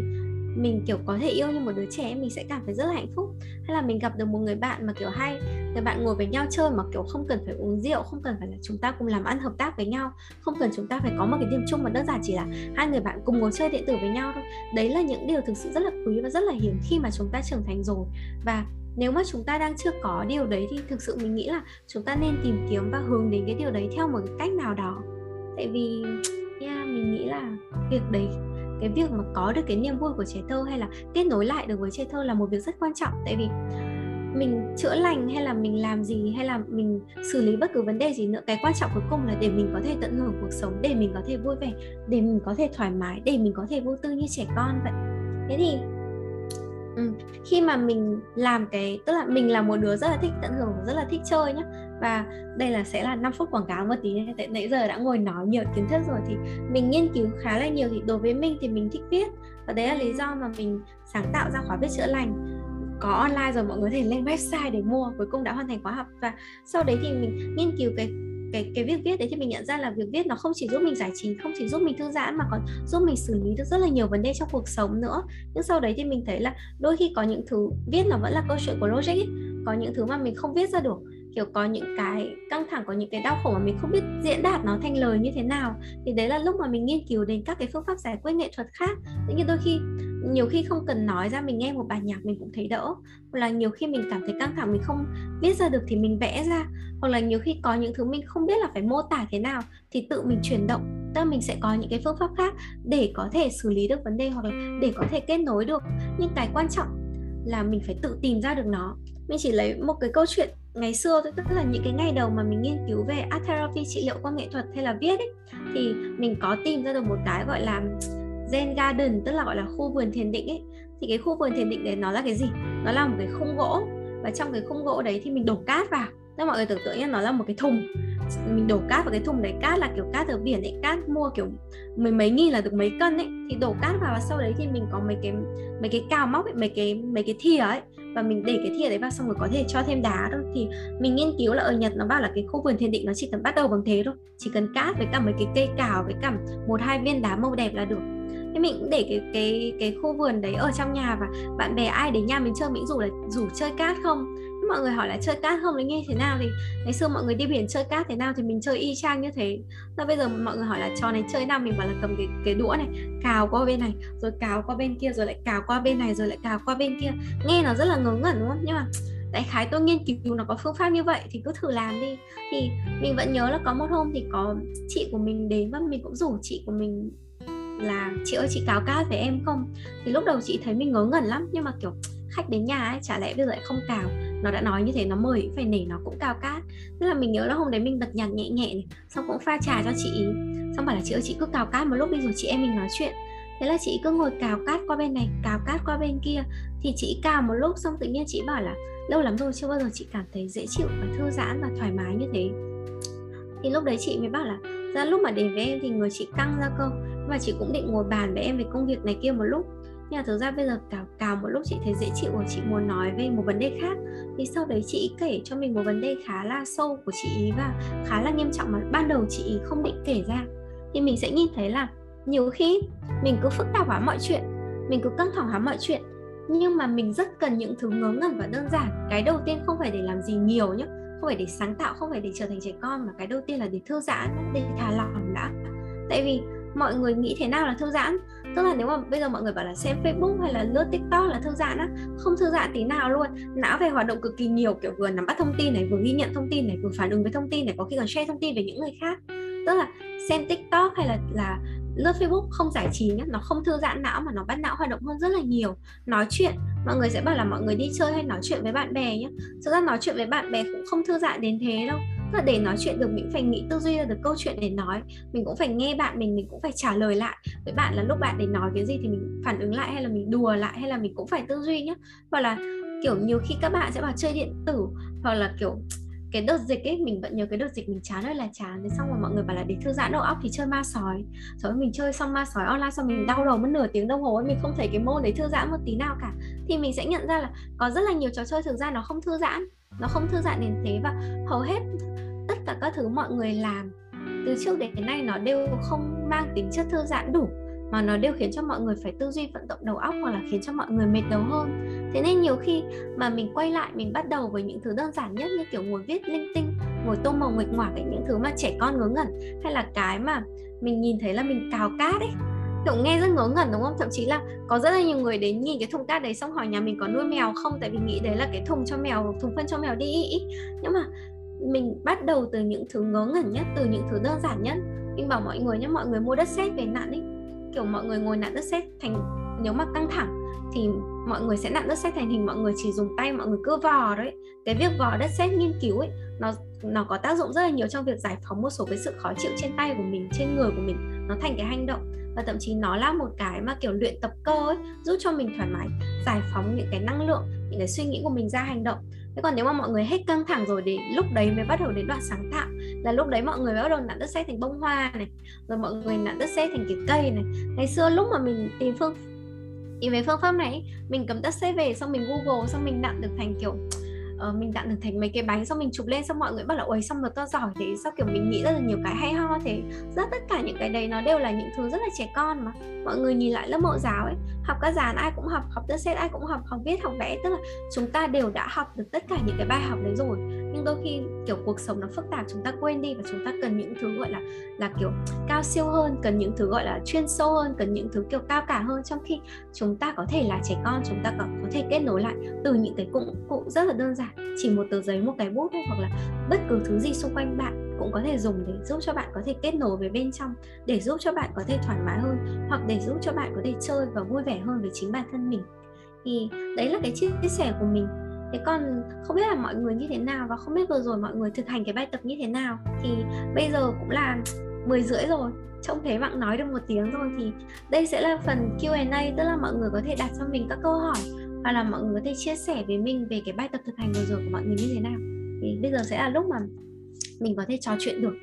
mình, kiểu, có thể yêu như một đứa trẻ mình sẽ cảm thấy rất là hạnh phúc. Hay là mình gặp được một người bạn mà, kiểu, hay, người bạn ngồi với nhau chơi mà, kiểu, không cần phải uống rượu, không cần phải là chúng ta cùng làm ăn hợp tác với nhau, không cần chúng ta phải có một cái điểm chung mà đơn giản chỉ là hai người bạn cùng ngồi chơi điện tử với nhau thôi. Đấy là những điều thực sự rất là quý và rất là hiếm khi mà chúng ta trưởng thành rồi. Và nếu mà chúng ta đang chưa có điều đấy thì thực sự mình nghĩ là chúng ta nên tìm kiếm và hướng đến cái điều đấy theo một cái cách nào đó. Tại vì yeah, mình nghĩ là việc đấy cái việc mà có được cái niềm vui của trẻ thơ hay là kết nối lại được với trẻ thơ là một việc rất quan trọng tại vì mình chữa lành hay là mình làm gì hay là mình xử lý bất cứ vấn đề gì nữa cái quan trọng cuối cùng là để mình có thể tận hưởng cuộc sống để mình có thể vui vẻ để mình có thể thoải mái để mình có thể vô tư như trẻ con vậy thế thì Ừ. khi mà mình làm cái tức là mình là một đứa rất là thích tận hưởng rất là thích chơi nhá và đây là sẽ là 5 phút quảng cáo một tí tại nãy giờ đã ngồi nói nhiều kiến thức rồi thì mình nghiên cứu khá là nhiều thì đối với mình thì mình thích viết. Và đấy là lý do mà mình sáng tạo ra khóa viết chữa lành. Có online rồi mọi người có thể lên website để mua, cuối cùng đã hoàn thành khóa học. Và sau đấy thì mình nghiên cứu cái cái cái việc viết đấy thì mình nhận ra là việc viết nó không chỉ giúp mình giải trí không chỉ giúp mình thư giãn mà còn giúp mình xử lý được rất là nhiều vấn đề trong cuộc sống nữa. Nhưng sau đấy thì mình thấy là đôi khi có những thứ viết nó vẫn là câu chuyện của logic ấy. có những thứ mà mình không viết ra được kiểu, có những cái căng thẳng, có những cái đau khổ mà mình không biết diễn đạt nó thành lời như thế nào. Thì đấy là lúc mà mình nghiên cứu đến các cái phương pháp giải quyết nghệ thuật khác. Tự nhiên đôi khi, nhiều khi không cần nói ra, mình nghe một bài nhạc mình cũng thấy đỡ. Hoặc là nhiều khi mình cảm thấy căng thẳng, mình không viết ra được thì mình vẽ ra. Hoặc là nhiều khi có những thứ mình không biết là phải mô tả thế nào thì tự mình chuyển động. Tức là mình sẽ có những cái phương pháp khác để có thể xử lý được vấn đề hoặc là để có thể kết nối được. Nhưng cái quan trọng là mình phải tự tìm ra được nó. Mình chỉ lấy một cái câu chuyện ngày xưa tức là những cái ngày đầu mà mình nghiên cứu về art therapy trị liệu qua nghệ thuật hay là viết ấy thì mình có tìm ra được một cái gọi là Zen Garden tức là gọi là khu vườn thiền định ấy. Thì cái khu vườn thiền định đấy nó là cái gì? Nó là một cái khung gỗ và trong cái khung gỗ đấy thì mình đổ cát vào. Tức mọi người tưởng tượng nhé nó là một cái thùng. Mình đổ cát vào cái thùng đấy cát là kiểu cát ở biển ấy cát mua kiểu mười mấy nghìn là được mấy cân ấy. Thì đổ cát vào và sau đấy thì mình có mấy cái mấy cái cào móc ấy, mấy cái mấy cái thìa ấy và mình để cái thìa đấy vào xong rồi có thể cho thêm đá thôi. Thì mình nghiên cứu là ở Nhật nó bảo là cái khu vườn thiền định nó chỉ cần bắt đầu bằng thế thôi. Chỉ cần cát với cả mấy cái cây cào với cả một hai viên đá màu đẹp là được. Thế mình cũng để cái cái cái khu vườn đấy ở trong nhà và bạn bè ai đến nhà mình chơi, mình rủ là rủ chơi cát không? Mọi người hỏi là chơi cát không thì như thế nào thì ngày xưa mọi người đi biển chơi cát thế nào thì mình chơi y chang như thế. Và bây giờ mọi người hỏi là trò này chơi nào, mình bảo là cầm cái cái đũa này, cào qua bên này, rồi cào qua bên kia, rồi lại cào qua bên này, rồi lại cào qua bên kia. Nghe nó rất là ngớ ngẩn, đúng không? Nhưng mà đại khái tôi nghiên cứu nó có phương pháp như vậy thì cứ thử làm đi. Thì mình vẫn nhớ là có một hôm thì có chị của mình đến và mình cũng rủ chị của mình là chị ơi, chị cáo cát với em không? Thì lúc đầu chị thấy mình ngớ ngẩn lắm, nhưng mà, kiểu, khách đến nhà ấy, chả lẽ bây giờ lại không cào nó đã nói như thế, nó mời phải nể nó cũng cào cát. Tức là mình nhớ là hôm đấy mình bật nhạc nhẹ nhẹ này, xong cũng pha trà cho chị ý. Xong bảo là, chị ơi, chị cứ cào cát một lúc đi rồi chị em mình nói chuyện. Thế là chị cứ ngồi cào cát qua bên này, cào cát qua bên kia. Thì chị cào một lúc xong tự nhiên chị bảo là, lâu lắm rồi chưa bao giờ chị cảm thấy dễ chịu và thư giãn và thoải mái như thế. Thì lúc đấy chị mới bảo là, ra lúc mà đến với em thì người chị căng ra cơ. Và chị cũng định ngồi bàn với em về công việc này kia một lúc nhưng mà thực ra bây giờ cào cào một lúc chị thấy dễ chịu và chị muốn nói về một vấn đề khác. Thì sau đấy chị kể cho mình một vấn đề khá là sâu của chị ý và khá là nghiêm trọng mà ban đầu chị ý không định kể ra. Thì mình sẽ nhìn thấy là nhiều khi mình cứ phức tạp hóa mọi chuyện, mình cứ căng thẳng hóa mọi chuyện, nhưng mà mình rất cần những thứ ngớ ngẩn và đơn giản. Cái đầu tiên không phải để làm gì nhiều nhé không phải để sáng tạo, không phải để trở thành trẻ con, mà cái đầu tiên là để thư giãn, để thả lỏng đã. Tại vì mọi người nghĩ thế nào là thư giãn? Tức là nếu mà bây giờ mọi người bảo là xem Facebook hay là lướt TikTok là thư giãn á, không thư giãn tí nào luôn. Não về hoạt động cực kỳ nhiều, kiểu vừa nắm bắt thông tin này, vừa ghi nhận thông tin này, vừa phản ứng với thông tin này, có khi còn share thông tin về những người khác. Tức là xem TikTok hay là là lướt Facebook không giải trí nhé nó không thư giãn não mà nó bắt não hoạt động hơn rất là nhiều. Nói chuyện, mọi người sẽ bảo là mọi người đi chơi hay nói chuyện với bạn bè nhé thực ra nói chuyện với bạn bè cũng không thư giãn đến thế đâu là để nói chuyện được, mình phải nghĩ tư duy ra được câu chuyện để nói. Mình cũng phải nghe bạn mình mình cũng phải trả lời lại. Với bạn là lúc bạn để nói cái gì thì mình phản ứng lại hay là mình đùa lại hay là mình cũng phải tư duy nhá. Hoặc là, kiểu, nhiều khi các bạn sẽ bảo chơi điện tử, hoặc là, kiểu, cái đợt dịch ấy, mình vẫn nhớ cái đợt dịch mình chán ơi là chán. Thế xong rồi mọi người bảo là để thư giãn đầu óc thì chơi ma sói. Rồi mình chơi xong ma sói online xong mình đau đầu mất nửa tiếng đồng hồ ấy, mình không thấy cái môn đấy thư giãn một tí nào cả. Thì mình sẽ nhận ra là có rất là nhiều trò chơi thực ra nó không thư giãn nó không thư giãn đến thế và hầu hết tất cả các thứ mọi người làm từ trước đến nay nó đều không mang tính chất thư giãn đủ, mà nó đều khiến cho mọi người phải tư duy vận động đầu óc hoặc là khiến cho mọi người mệt đầu hơn. Thế nên nhiều khi mà mình quay lại, mình bắt đầu với những thứ đơn giản nhất như kiểu ngồi viết linh tinh ngồi tô màu nguệch ngoạc ấy, những thứ mà trẻ con ngớ ngẩn, hay là cái mà mình nhìn thấy là mình cào cát ấy kiểu, nghe rất ngớ ngẩn, đúng không? Thậm chí là có rất là nhiều người đến nhìn cái thùng cát đấy xong hỏi nhà mình có nuôi mèo không? Tại vì nghĩ đấy là cái thùng cho mèo, thùng phân cho mèo đi. Nhưng mà mình bắt đầu từ những thứ ngớ ngẩn nhất, từ những thứ đơn giản nhất. Mình bảo mọi người nhé mọi người mua đất sét về nặn ấy. Kiểu, mọi người ngồi nặn đất sét thành, nếu mà căng thẳng thì mọi người sẽ nặn đất sét thành hình, mọi người chỉ dùng tay, mọi người cứ vò đấy. Cái việc vò đất sét nghiên cứu ấy, nó nó có tác dụng rất là nhiều trong việc giải phóng một số cái sự khó chịu trên tay của mình, trên người của mình. Nó thành cái hành động và thậm chí nó là một cái mà, kiểu, luyện tập cơ ấy, giúp cho mình thoải mái, giải phóng những cái năng lượng, những cái suy nghĩ của mình ra hành động. Thế còn nếu mà mọi người hết căng thẳng rồi thì lúc đấy mới bắt đầu đến đoạn sáng tạo. Là lúc đấy mọi người mới bắt đầu nặn đất sét thành bông hoa này, rồi mọi người nặn đất sét thành kiểu cây này. Ngày xưa lúc mà mình tìm phương, tìm về phương pháp này mình cầm đất sét về xong mình google xong mình nặn được thành, kiểu uh, mình tặng được thành mấy cái bánh xong mình chụp lên xong mọi người bảo là ôi xong rồi tao giỏi thế. Sao kiểu mình nghĩ rất là nhiều cái hay ho thế. Rất tất cả những cái đấy nó đều là những thứ rất là trẻ con mà. Mọi người nhìn lại lớp mẫu giáo ấy học các dàn ai cũng học học tất xét ai cũng học học viết học vẽ tức là chúng ta đều đã học được tất cả những cái bài học đấy rồi. Nhưng đôi khi kiểu cuộc sống nó phức tạp chúng ta quên đi và chúng ta cần những thứ gọi là là kiểu cao siêu hơn cần những thứ gọi là chuyên sâu hơn cần những thứ kiểu cao cả hơn. Trong khi chúng ta có thể là trẻ con chúng ta có, có thể kết nối lại từ những cái cụm cụ rất là đơn giản. Chỉ một tờ giấy một cái bút thôi hoặc là bất cứ thứ gì xung quanh bạn cũng có thể dùng để giúp cho bạn có thể kết nối với bên trong, để giúp cho bạn có thể thoải mái hơn, hoặc để giúp cho bạn có thể chơi và vui vẻ hơn với chính bản thân mình. Thì đấy là cái chia sẻ của mình. Thế còn không biết là mọi người như thế nào và không biết vừa rồi mọi người thực hành cái bài tập như thế nào? Thì bây giờ cũng là 10 rưỡi rồi, trông thấy bạn nói được một tiếng rồi thì đây sẽ là phần Q&A tức là mọi người có thể đặt cho mình các câu hỏi, hoặc là mọi người có thể chia sẻ với mình về cái bài tập thực hành vừa rồi của mọi người như thế nào. Thì bây giờ sẽ là lúc mà mình có thể trò chuyện được.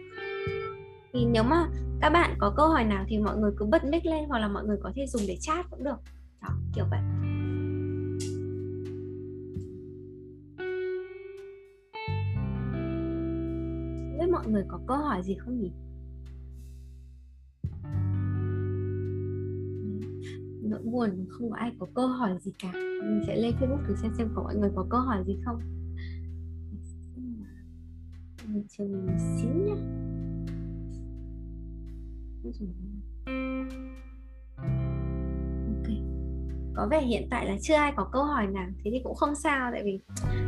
Thì nếu mà các bạn có câu hỏi nào thì mọi người cứ bật mic lên hoặc là mọi người có thể dùng để chat cũng được. Đó, kiểu vậy. Biết mọi người có câu hỏi gì không nhỉ? Nỗi buồn không có ai có câu hỏi gì cả. Mình sẽ lên facebook thử xem xem có mọi người có câu hỏi gì không mình chờ mình một xíu nhá. Ok. Có vẻ hiện tại là chưa ai có câu hỏi nào, thế thì cũng không sao, tại vì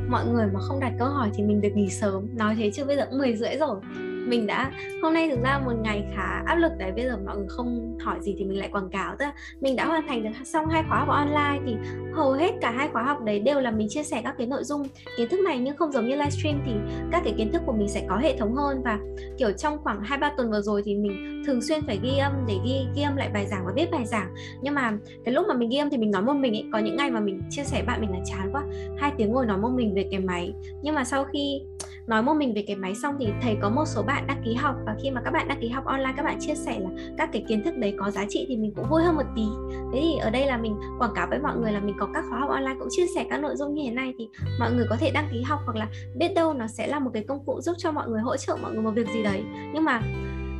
mọi người mà không đặt câu hỏi thì mình được nghỉ sớm. Nói thế chứ bây giờ cũng 10 rưỡi rồi mình đã, hôm nay thực ra một ngày khá áp lực tại bây giờ mọi người không hỏi gì thì mình lại quảng cáo tức là mình đã hoàn thành được xong hai khóa học online thì hầu hết cả hai khóa học đấy đều là mình chia sẻ các cái nội dung, kiến thức này nhưng không giống như livestream thì các cái kiến thức của mình sẽ có hệ thống hơn. Và kiểu trong khoảng hai ba tuần vừa rồi thì mình thường xuyên phải ghi âm để ghi ghi âm lại bài giảng và viết bài giảng. Nhưng mà cái lúc mà mình ghi âm thì mình nói một mình ấy, có những ngày mà mình chia sẻ bạn mình là chán quá, hai tiếng ngồi nói một mình về cái máy. Nhưng mà sau khi nói một mình về cái máy xong thì thầy có một số bạn đăng ký học và khi mà các bạn đăng ký học online các bạn chia sẻ là các cái kiến thức đấy có giá trị thì mình cũng vui hơn một tí. Thế thì ở đây là mình quảng cáo với mọi người là mình có các khóa học online cũng chia sẻ các nội dung như thế này thì mọi người có thể đăng ký học hoặc là biết đâu nó sẽ là một cái công cụ giúp cho mọi người hỗ trợ mọi người một việc gì đấy. Nhưng mà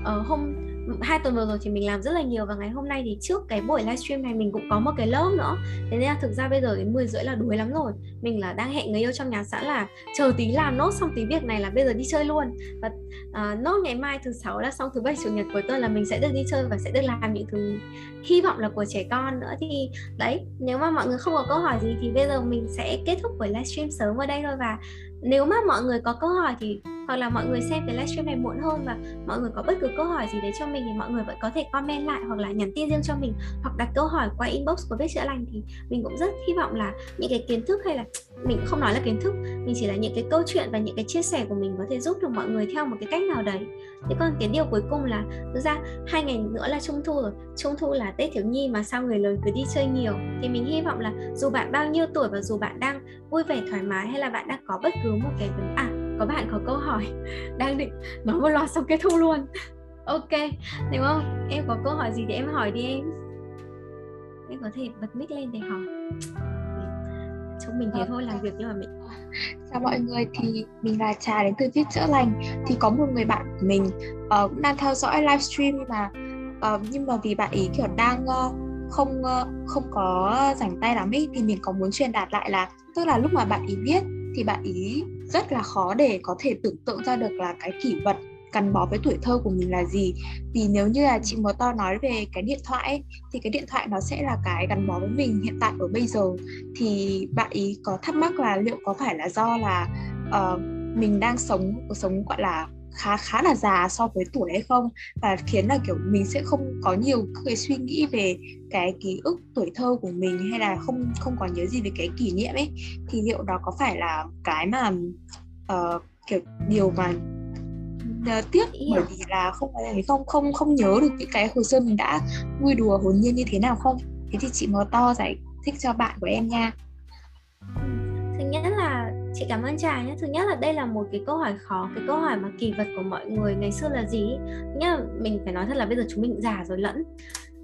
uh, hôm hai tuần vừa rồi thì mình làm rất là nhiều và ngày hôm nay thì trước cái buổi livestream này mình cũng có một cái lớp nữa. Thế nên là thực ra bây giờ đến 10 rưỡi là đuối lắm rồi. Mình là đang hẹn người yêu trong nhà sẵn là chờ tí làm nốt xong tí việc này là bây giờ đi chơi luôn. Và uh, nốt ngày mai thứ sáu là xong thứ bảy chủ nhật cuối tuần là mình sẽ được đi chơi và sẽ được làm những thứ hy vọng là của trẻ con nữa thì đấy nếu mà mọi người không có câu hỏi gì thì bây giờ mình sẽ kết thúc buổi livestream sớm ở đây thôi. Và nếu mà mọi người có câu hỏi thì hoặc là mọi người xem cái livestream này muộn hơn và mọi người có bất cứ câu hỏi gì đấy cho mình thì mọi người vẫn có thể comment lại hoặc là nhắn tin riêng cho mình hoặc đặt câu hỏi qua inbox của biết chữa lành thì mình cũng rất hy vọng là những cái kiến thức hay là mình không nói là kiến thức, mình chỉ là những cái câu chuyện và những cái chia sẻ của mình có thể giúp được mọi người theo một cái cách nào đấy. Thế còn cái điều cuối cùng là, thực ra hai ngày nữa là trung thu rồi, trung thu là tết thiếu nhi mà sao người lớn cứ đi chơi nhiều. Thì mình hy vọng là dù bạn bao nhiêu tuổi và dù bạn đang vui vẻ thoải mái hay là bạn đang có bất cứ một cái vấn à có bạn có câu hỏi. Đang định nói một loạt xong kết thúc luôn. Ok nếu không? Em có câu hỏi gì thì em hỏi đi em. Em có thể bật mic lên để hỏi. Chúng mình thế thôi làm việc nhưng mà mình chào mọi người thì mình là trà đến từ viết chữa lành. Thì có một người bạn của mình uh, cũng đang theo dõi livestream mà uh, nhưng mà vì bạn ý kiểu đang uh, không uh, không có rảnh tay lắm ý thì mình có muốn truyền đạt lại là tức là lúc mà bạn ý viết thì bạn ý rất là khó để có thể tưởng tượng ra được là cái kỷ vật gắn bó với tuổi thơ của mình là gì. Vì nếu như là chị mờ to nói về cái điện thoại ấy, thì cái điện thoại nó sẽ là cái gắn bó với mình hiện tại ở bây giờ. Thì bạn ý có thắc mắc là liệu có phải là do là uh, mình đang sống cuộc sống gọi là khá khá là già so với tuổi hay không? Và khiến là kiểu mình sẽ không có nhiều cái suy nghĩ về cái ký ức tuổi thơ của mình hay là không không có nhớ gì về cái kỷ niệm ấy. Thì liệu đó có phải là cái mà uh, kiểu điều mà uh, tiếc bởi vì là không phải không không không nhớ được những cái hồi xưa mình đã vui đùa hồn nhiên như thế nào không? Thế thì chị mờ to giải thích cho bạn của em nha. Là chị cảm ơn trà nhé thứ nhất là đây là một cái câu hỏi khó, cái câu hỏi mà kỳ vật của mọi người ngày xưa là gì nhá mình phải nói thật là bây giờ chúng mình già rồi lẫn.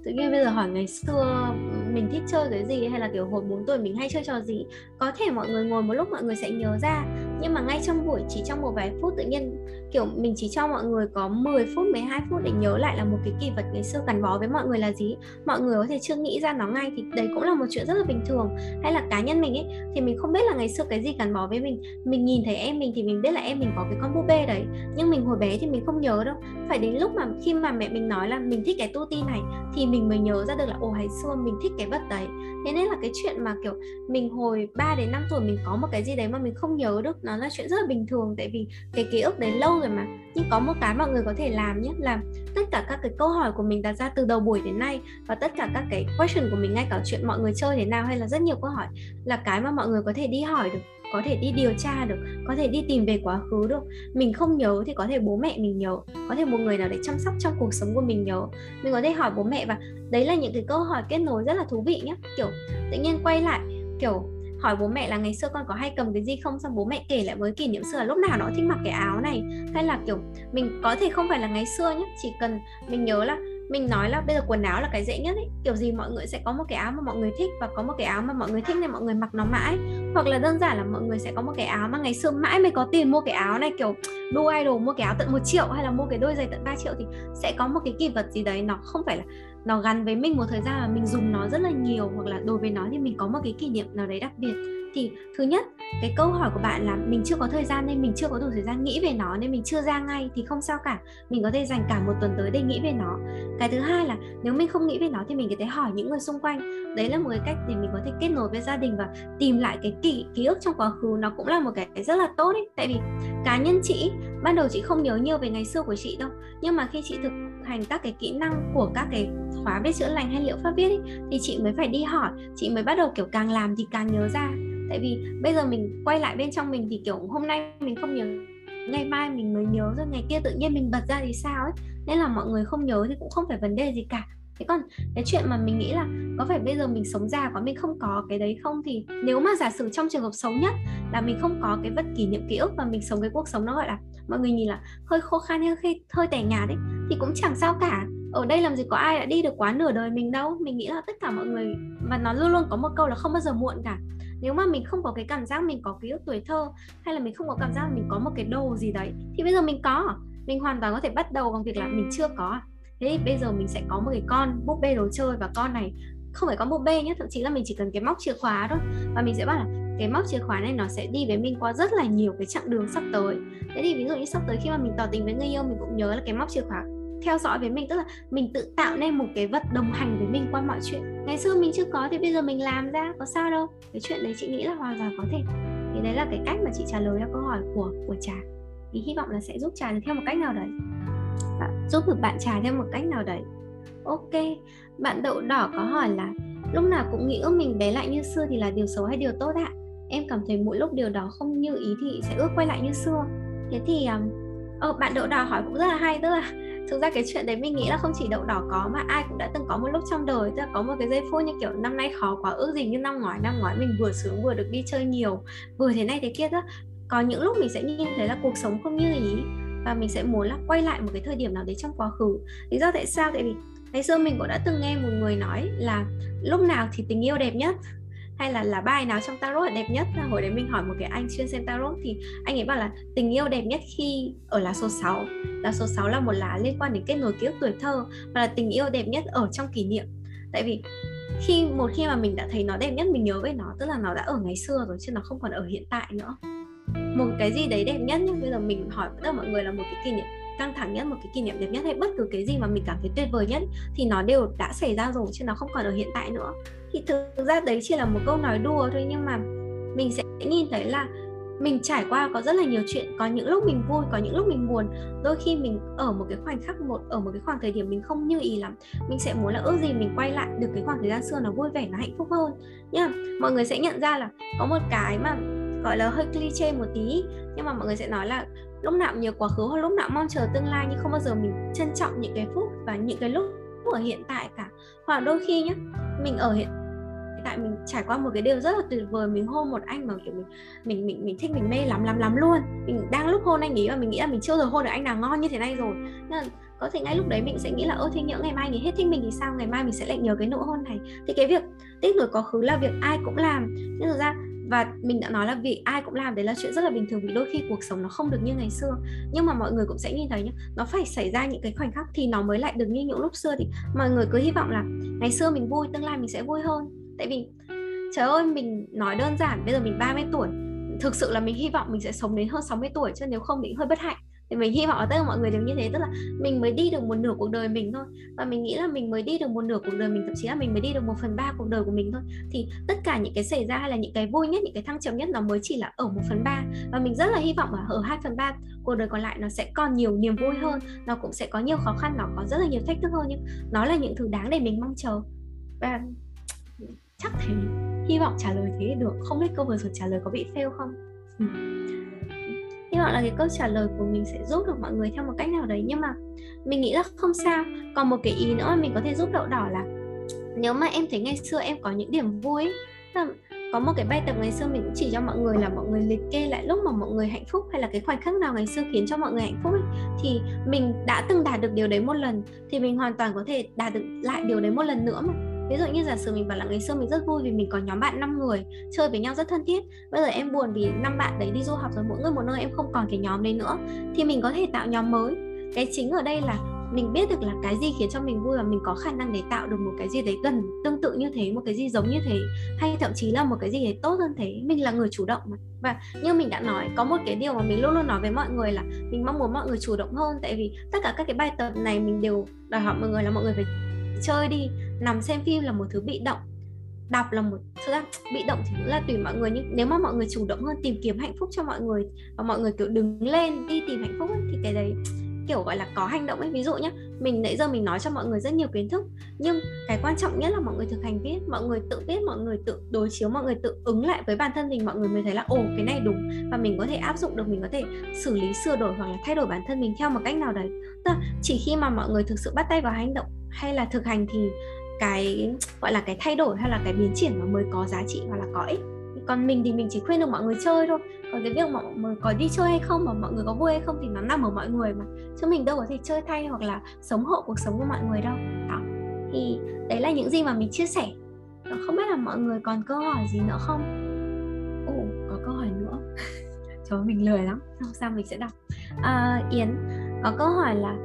Tự nhiên bây giờ hỏi ngày xưa, mình thích chơi cái gì hay là kiểu hồi 4 tuổi mình hay chơi trò gì, có thể mọi người ngồi một lúc mọi người sẽ nhớ ra nhưng mà ngay trong buổi, chỉ trong một vài phút tự nhiên, kiểu, mình chỉ cho mọi người có 10 phút 12 phút để nhớ lại là một cái kỳ vật ngày xưa gắn bó với mọi người là gì. Mọi người có thể chưa nghĩ ra nó ngay thì đấy cũng là một chuyện rất là bình thường. Hay là cá nhân mình ấy, thì mình không biết là ngày xưa cái gì gắn bó với mình. Mình nhìn thấy em mình thì mình biết là em mình có cái con búp bê đấy. Nhưng mình hồi bé thì mình không nhớ đâu. Phải đến lúc mà, khi mà mẹ mình nói là mình thích cái tu ti này, thì mình mới nhớ ra được là, ồ hồi xưa mình thích cái vật đấy. Thế nên là cái chuyện mà, kiểu, mình hồi 3 đến 5 tuổi mình có một cái gì đấy mà mình không nhớ được, nó là chuyện rất là bình thường, tại vì cái ký ức đấy lâu rồi mà. Nhưng có một cái mọi người có thể làm nhé, là tất cả các cái câu hỏi của mình đặt ra từ đầu buổi đến nay và tất cả các cái question của mình ngay cả chuyện mọi người chơi thế nào hay là rất nhiều câu hỏi là cái mà mọi người có thể đi hỏi được, có thể đi điều tra được, có thể đi tìm về quá khứ được. Mình không nhớ thì có thể bố mẹ mình nhớ, có thể một người nào để chăm sóc trong cuộc sống của mình nhớ. Mình có thể hỏi bố mẹ và đấy là những cái câu hỏi kết nối rất là thú vị nhé, kiểu tự nhiên quay lại, kiểu hỏi bố mẹ là ngày xưa con có hay cầm cái gì không? Xong bố mẹ kể lại với kỷ niệm xưa là lúc nào nó thích mặc cái áo này. Hay là, kiểu, mình có thể không phải là ngày xưa nhé chỉ cần mình nhớ là, mình nói là bây giờ quần áo là cái dễ nhất ấy. Kiểu gì mọi người sẽ có một cái áo mà mọi người thích và có một cái áo mà mọi người thích nên mọi người mặc nó mãi. Hoặc là đơn giản là mọi người sẽ có một cái áo mà ngày xưa mãi mới có tiền mua cái áo này, kiểu, đu idol mua cái áo tận một triệu hay là mua cái đôi giày tận 3 triệu thì sẽ có một cái kỳ vật gì đấy. Nó không phải là nó gắn với mình một thời gian và mình dùng nó rất là nhiều, hoặc là đối với nó thì mình có một cái kỷ niệm nào đấy đặc biệt. Thì thứ nhất, cái câu hỏi của bạn là mình chưa có thời gian nên mình chưa có đủ thời gian nghĩ về nó nên mình chưa ra ngay thì không sao cả. Mình có thể dành cả một tuần tới để nghĩ về nó. Cái thứ hai là nếu mình không nghĩ về nó thì mình có thể hỏi những người xung quanh. Đấy là một cái cách để mình có thể kết nối với gia đình và tìm lại cái ký ký ức trong quá khứ. Nó cũng là một cái rất là tốt ấy. Tại vì cá nhân chị ban đầu chị không nhớ nhiều về ngày xưa của chị đâu. Nhưng mà khi chị thực hành các cái kỹ năng của các cái khóa viết chữa lành hay liệu pháp viết ấy, thì chị mới phải đi hỏi chị mới bắt đầu kiểu càng làm thì càng nhớ ra. Tại vì bây giờ mình quay lại bên trong mình thì kiểu hôm nay mình không nhớ ngày mai mình mới nhớ rồi ngày kia tự nhiên mình bật ra thì sao ấy. Nên là mọi người không nhớ thì cũng không phải vấn đề gì cả thế còn cái chuyện mà mình nghĩ là có phải bây giờ mình sống già quá mình không có cái đấy không? Thì nếu mà giả sử trong trường hợp xấu nhất là mình không có cái vật kỷ niệm ký ức và mình sống cái cuộc sống nó gọi là mọi người nhìn là hơi khô khan hay hơi, hơi tẻ nhạt đấy thì cũng chẳng sao cả. Ở đây làm gì có ai đã đi được quá nửa đời mình đâu. Mình nghĩ là tất cả mọi người và nó luôn luôn có một câu là không bao giờ muộn cả. Nếu mà mình không có cái cảm giác mình có ký ức tuổi thơ hay là mình không có cảm giác mình có một cái đồ gì đấy thì bây giờ mình có. Mình hoàn toàn có thể bắt đầu bằng việc là mình chưa có thế thì bây giờ mình sẽ có một cái con búp bê đồ chơi và con này không phải con búp bê nhé thậm chí là mình chỉ cần cái móc chìa khóa thôi. Và mình sẽ bảo là cái móc chìa khóa này nó sẽ đi với mình qua rất là nhiều cái chặng đường sắp tới. Thế thì ví dụ như sắp tới khi mà mình tỏ tình với người yêu, mình cũng nhớ là cái móc chìa khóa theo dõi với mình, tức là mình tự tạo nên một cái vật đồng hành với mình qua mọi chuyện. Ngày xưa mình chưa có thì bây giờ mình làm ra, có sao đâu. Cái chuyện đấy chị nghĩ là hoàn toàn có thể. Thì đấy là cái cách mà chị trả lời cho câu hỏi của của trà. Thì hy vọng là sẽ giúp trà được theo một cách nào đấy. Giúp được bạn trà theo một cách nào đấy? Ok bạn đậu đỏ có hỏi là lúc nào cũng nghĩ ước mình bé lại như xưa thì là điều xấu hay điều tốt ạ? Em cảm thấy mỗi lúc điều đó không như ý thì sẽ ước quay lại như xưa. Thế thì um, ờ, bạn đậu đỏ hỏi cũng rất là hay tức là thực ra cái chuyện đấy mình nghĩ là không chỉ đậu đỏ có mà ai cũng đã từng có một lúc trong đời. Tức là có một cái giây phút như kiểu năm nay khó quá ước gì như năm ngoái năm ngoái mình vừa sướng vừa được đi chơi nhiều vừa thế này thế kia đó. Có những lúc mình sẽ nhìn thấy là cuộc sống không như ý và mình sẽ muốn là quay lại một cái thời điểm nào đấy trong quá khứ. Lý do tại sao? Tại vì ngày xưa mình cũng đã từng nghe một người nói là lúc nào thì tình yêu đẹp nhất, hay là là bài nào trong tarot là đẹp nhất. Hồi đấy mình hỏi một cái anh chuyên xem tarot thì anh ấy bảo là tình yêu đẹp nhất khi ở lá số 6 lá số 6 là một lá liên quan đến kết nối ký ức tuổi thơ và là tình yêu đẹp nhất ở trong kỷ niệm. Tại vì khi, một khi mà mình đã thấy nó đẹp nhất, mình nhớ về nó, tức là nó đã ở ngày xưa rồi, chứ nó không còn ở hiện tại nữa một cái gì đấy đẹp nhất nhưng bây giờ mình hỏi tất cả mọi người là một cái kỷ niệm căng thẳng nhất, một cái kỷ niệm đẹp nhất hay bất cứ cái gì mà mình cảm thấy tuyệt vời nhất thì nó đều đã xảy ra rồi chứ nó không còn ở hiện tại nữa. Thì thực ra đấy chỉ là một câu nói đùa thôi nhưng mà mình sẽ nhìn thấy là mình trải qua có rất là nhiều chuyện, có những lúc mình vui, có những lúc mình buồn. Đôi khi mình ở một cái khoảnh khắc một, ở một cái khoảng thời điểm mình không như ý lắm, mình sẽ muốn là ước gì mình quay lại được cái khoảng thời gian xưa nó vui vẻ, nó hạnh phúc hơn nhá. Mọi người sẽ nhận ra là có một cái mà gọi là hơi cliché một tí. Nhưng mà mọi người sẽ nói là lúc nào nhớ quá khứ hoặc lúc nào mong chờ tương lai, nhưng không bao giờ mình trân trọng những cái phút và những cái lúc ở hiện tại cả. Hoặc đôi khi nhá, mình ở hiện tại mình trải qua một cái điều rất là tuyệt vời, mình hôn một anh mà, kiểu, mình mình mình mình thích, mình mê lắm lắm lắm luôn. Mình đang lúc hôn anh ấy và mình nghĩ là mình chưa giờ hôn được anh nào ngon như thế này rồi. Nên là có thể ngay lúc đấy mình sẽ nghĩ là, ơ, thế nhỡ ngày mai nghỉ hết thích mình thì sao? Ngày mai mình sẽ lại nhớ cái nụ hôn này. Thì cái việc tiếc nuối quá khứ là việc ai cũng làm. Nhưng thực ra và mình đã nói là vì ai cũng làm đấy là chuyện rất là bình thường vì đôi khi cuộc sống nó không được như ngày xưa. Nhưng mà mọi người cũng sẽ nhìn thấy nhá, nó phải xảy ra những cái khoảnh khắc thì nó mới lại được như những lúc xưa thì mọi người cứ hy vọng là ngày xưa mình vui, tương lai mình sẽ vui hơn. Tại vì, trời ơi, mình nói đơn giản, bây giờ mình 30 tuổi, thực sự là mình hy vọng mình sẽ sống đến hơn 60 tuổi chứ nếu không thì hơi bất hạnh thì mình hy vọng là tất cả mọi người đều như thế, tức là mình mới đi được một nửa cuộc đời mình thôi. Và mình nghĩ là mình mới đi được một nửa cuộc đời mình, thậm chí là mình mới đi được một phần ba cuộc đời của mình thôi. Thì tất cả những cái xảy ra hay là những cái vui nhất, những cái thăng trầm nhất nó mới chỉ là ở một phần ba. Và mình rất là hy vọng là ở hai phần ba cuộc đời còn lại nó sẽ còn nhiều niềm vui hơn, nó cũng sẽ có nhiều khó khăn, nó có rất là nhiều thách thức hơn. Nhưng nó là những thứ đáng để mình mong chờ. Và chắc thì hy vọng trả lời thế được. Không biết câu vừa rồi trả lời có bị fail không? Ừ họ là cái câu trả lời của mình sẽ giúp được mọi người theo một cách nào đấy. Nhưng mà mình nghĩ là không sao. Còn một cái ý nữa mà mình có thể giúp đậu đỏ là nếu mà em thấy ngày xưa em có những điểm vui có một cái bài tập ngày xưa mình cũng chỉ cho mọi người là mọi người liệt kê lại lúc mà mọi người hạnh phúc hay là cái khoảnh khắc nào ngày xưa khiến cho mọi người hạnh phúc ấy, thì mình đã từng đạt được điều đấy một lần thì mình hoàn toàn có thể đạt được lại điều đấy một lần nữa mà ví dụ như giả sử mình bảo là ngày xưa mình rất vui vì mình có nhóm bạn 5 người, chơi với nhau rất thân thiết. Bây giờ em buồn vì năm bạn đấy đi du học rồi, mỗi người một nơi, em không còn cái nhóm đấy nữa. Thì mình có thể tạo nhóm mới. Cái chính ở đây là mình biết được là cái gì khiến cho mình vui và mình có khả năng để tạo được một cái gì đấy gần, tương tự như thế, một cái gì giống như thế, hay thậm chí là một cái gì đấy tốt hơn thế. Mình là người chủ động mà. Và như mình đã nói, có một cái điều mà mình luôn luôn nói với mọi người là mình mong muốn mọi người chủ động hơn. Tại vì tất cả các cái bài tập này mình đều đòi hỏi mọi người là mọi người phải chơi đi nằm xem phim là một thứ bị động đọc là một thực ra bị động thì cũng là tùy mọi người nhưng nếu mà mọi người chủ động hơn tìm kiếm hạnh phúc cho mọi người và mọi người kiểu đứng lên đi tìm hạnh phúc ấy, thì cái đấy kiểu gọi là có hành động ấy. Ví dụ nhé mình nãy giờ mình nói cho mọi người rất nhiều kiến thức nhưng cái quan trọng nhất là mọi người thực hành viết mọi người tự viết mọi người tự đối chiếu mọi người tự ứng lại với bản thân mình mọi người mới thấy là ồ cái này đúng và mình có thể áp dụng được mình có thể xử lý sửa đổi hoặc là thay đổi bản thân mình theo một cách nào đấy. Tức chỉ khi mà mọi người thực sự bắt tay vào hành động hay là thực hành thì cái gọi là cái thay đổi hay là cái biến chuyển nó mới có giá trị hoặc là có ích. Còn mình thì mình chỉ khuyên được mọi người chơi thôi. Còn cái việc mọi người có đi chơi hay không mà mọi người có vui hay không thì nó nằm ở mọi người mà. Chứ mình đâu có thể chơi thay hoặc là sống hộ cuộc sống của mọi người đâu. Đó. Thì đấy là những gì mà mình chia sẻ. Ờ, không biết là mọi người còn câu hỏi gì nữa không? Ồ có câu hỏi nữa. Trời mình lười lắm. Không sao mình sẽ đọc. À, yến có câu hỏi là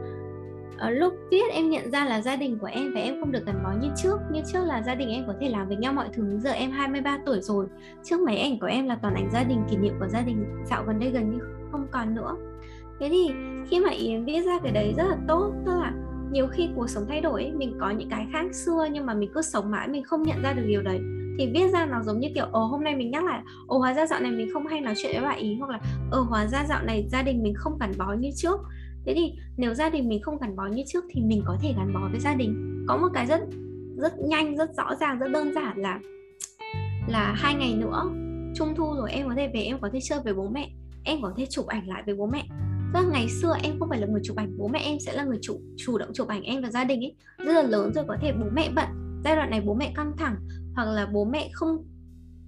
ở lúc viết em nhận ra là gia đình của em và em không được gắn bó như trước. Như trước là gia đình em có thể làm với nhau mọi thứ giờ em 23 tuổi rồi. Trước mấy ảnh của em là toàn ảnh gia đình, kỷ niệm của gia đình dạo gần đây gần như không còn nữa. Thế thì khi mà yến viết ra cái đấy rất là tốt, tức là nhiều khi cuộc sống thay đổi mình có những cái khác xưa nhưng mà mình cứ sống mãi mình không nhận ra được điều đấy. Thì viết ra nó giống như kiểu ồ hôm nay mình nhắc lại ồ hóa ra dạo này mình không hay nói chuyện với bà ý hoặc là ồ hóa ra dạo này gia đình mình không gắn bó như trước thế thì nếu gia đình mình không gắn bó như trước thì mình có thể gắn bó với gia đình. Có một cái rất rất nhanh, rất rõ ràng, rất đơn giản là là hai ngày nữa, trung thu rồi, em có thể về, em có thể chơi với bố mẹ, em có thể chụp ảnh lại với bố mẹ. Tức ngày xưa em không phải là người chụp ảnh, bố mẹ em sẽ là người chủ chủ động chụp ảnh em và gia đình ấy. Rất là lớn rồi, có thể bố mẹ bận, giai đoạn này bố mẹ căng thẳng, hoặc là bố mẹ không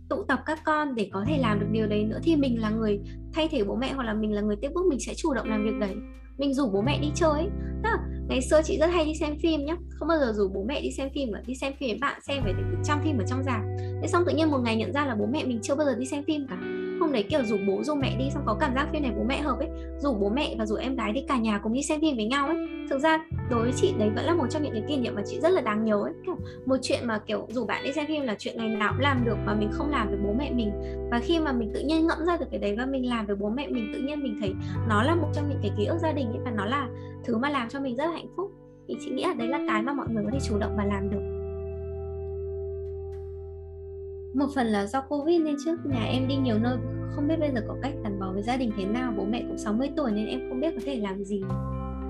tụ tập các con để có thể làm được điều đấy nữa thì mình là người thay thế bố mẹ hoặc là mình là người tiếp bước, mình sẽ chủ động làm việc đấy mình rủ bố mẹ đi chơi ấy. Tức là ngày xưa chị rất hay đi xem phim nhá. Không bao giờ rủ bố mẹ đi xem phim mà đi xem phim với bạn, xem về trăm phim ở trong rạp. Thế xong tự nhiên một ngày nhận ra là bố mẹ mình chưa bao giờ đi xem phim cả hôm đấy, kiểu, rủ bố, rủ mẹ đi, xong có cảm giác phim này, bố mẹ hợp ấy. Rủ bố mẹ và rủ em gái đi cả nhà cùng đi xem phim với nhau ấy. Thực ra, đối với chị, đấy vẫn là một trong những cái kỷ niệm mà chị rất là đáng nhớ ấy. Kiểu, một chuyện mà, kiểu, rủ bạn đi xem phim là chuyện ngày nào cũng làm được mà mình không làm với bố mẹ mình. Và khi mà mình tự nhiên ngẫm ra được cái đấy và mình làm với bố mẹ mình, tự nhiên mình thấy nó là một trong những cái ký ức gia đình ấy và nó là thứ mà làm cho mình rất là hạnh phúc. Thì chị nghĩ là đấy là cái mà mọi người có thể chủ động và làm được một phần là do covid nên trước nhà em đi nhiều nơi, không biết bây giờ có cách gắn bó với gia đình thế nào, bố mẹ cũng 60 tuổi nên em không biết có thể làm gì.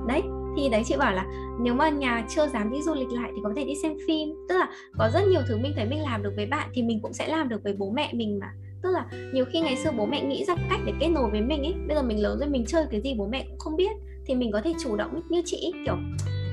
Đấy, thì đấy chị bảo là nếu mà nhà chưa dám đi du lịch lại thì có thể đi xem phim. Tức là có rất nhiều thứ mình thấy mình làm được với bạn thì mình cũng sẽ làm được với bố mẹ mình mà. Tức là nhiều khi ngày xưa bố mẹ nghĩ ra cách để kết nối với mình ấy, bây giờ mình lớn rồi mình chơi cái gì bố mẹ cũng không biết. Thì mình có thể chủ động như chị, kiểu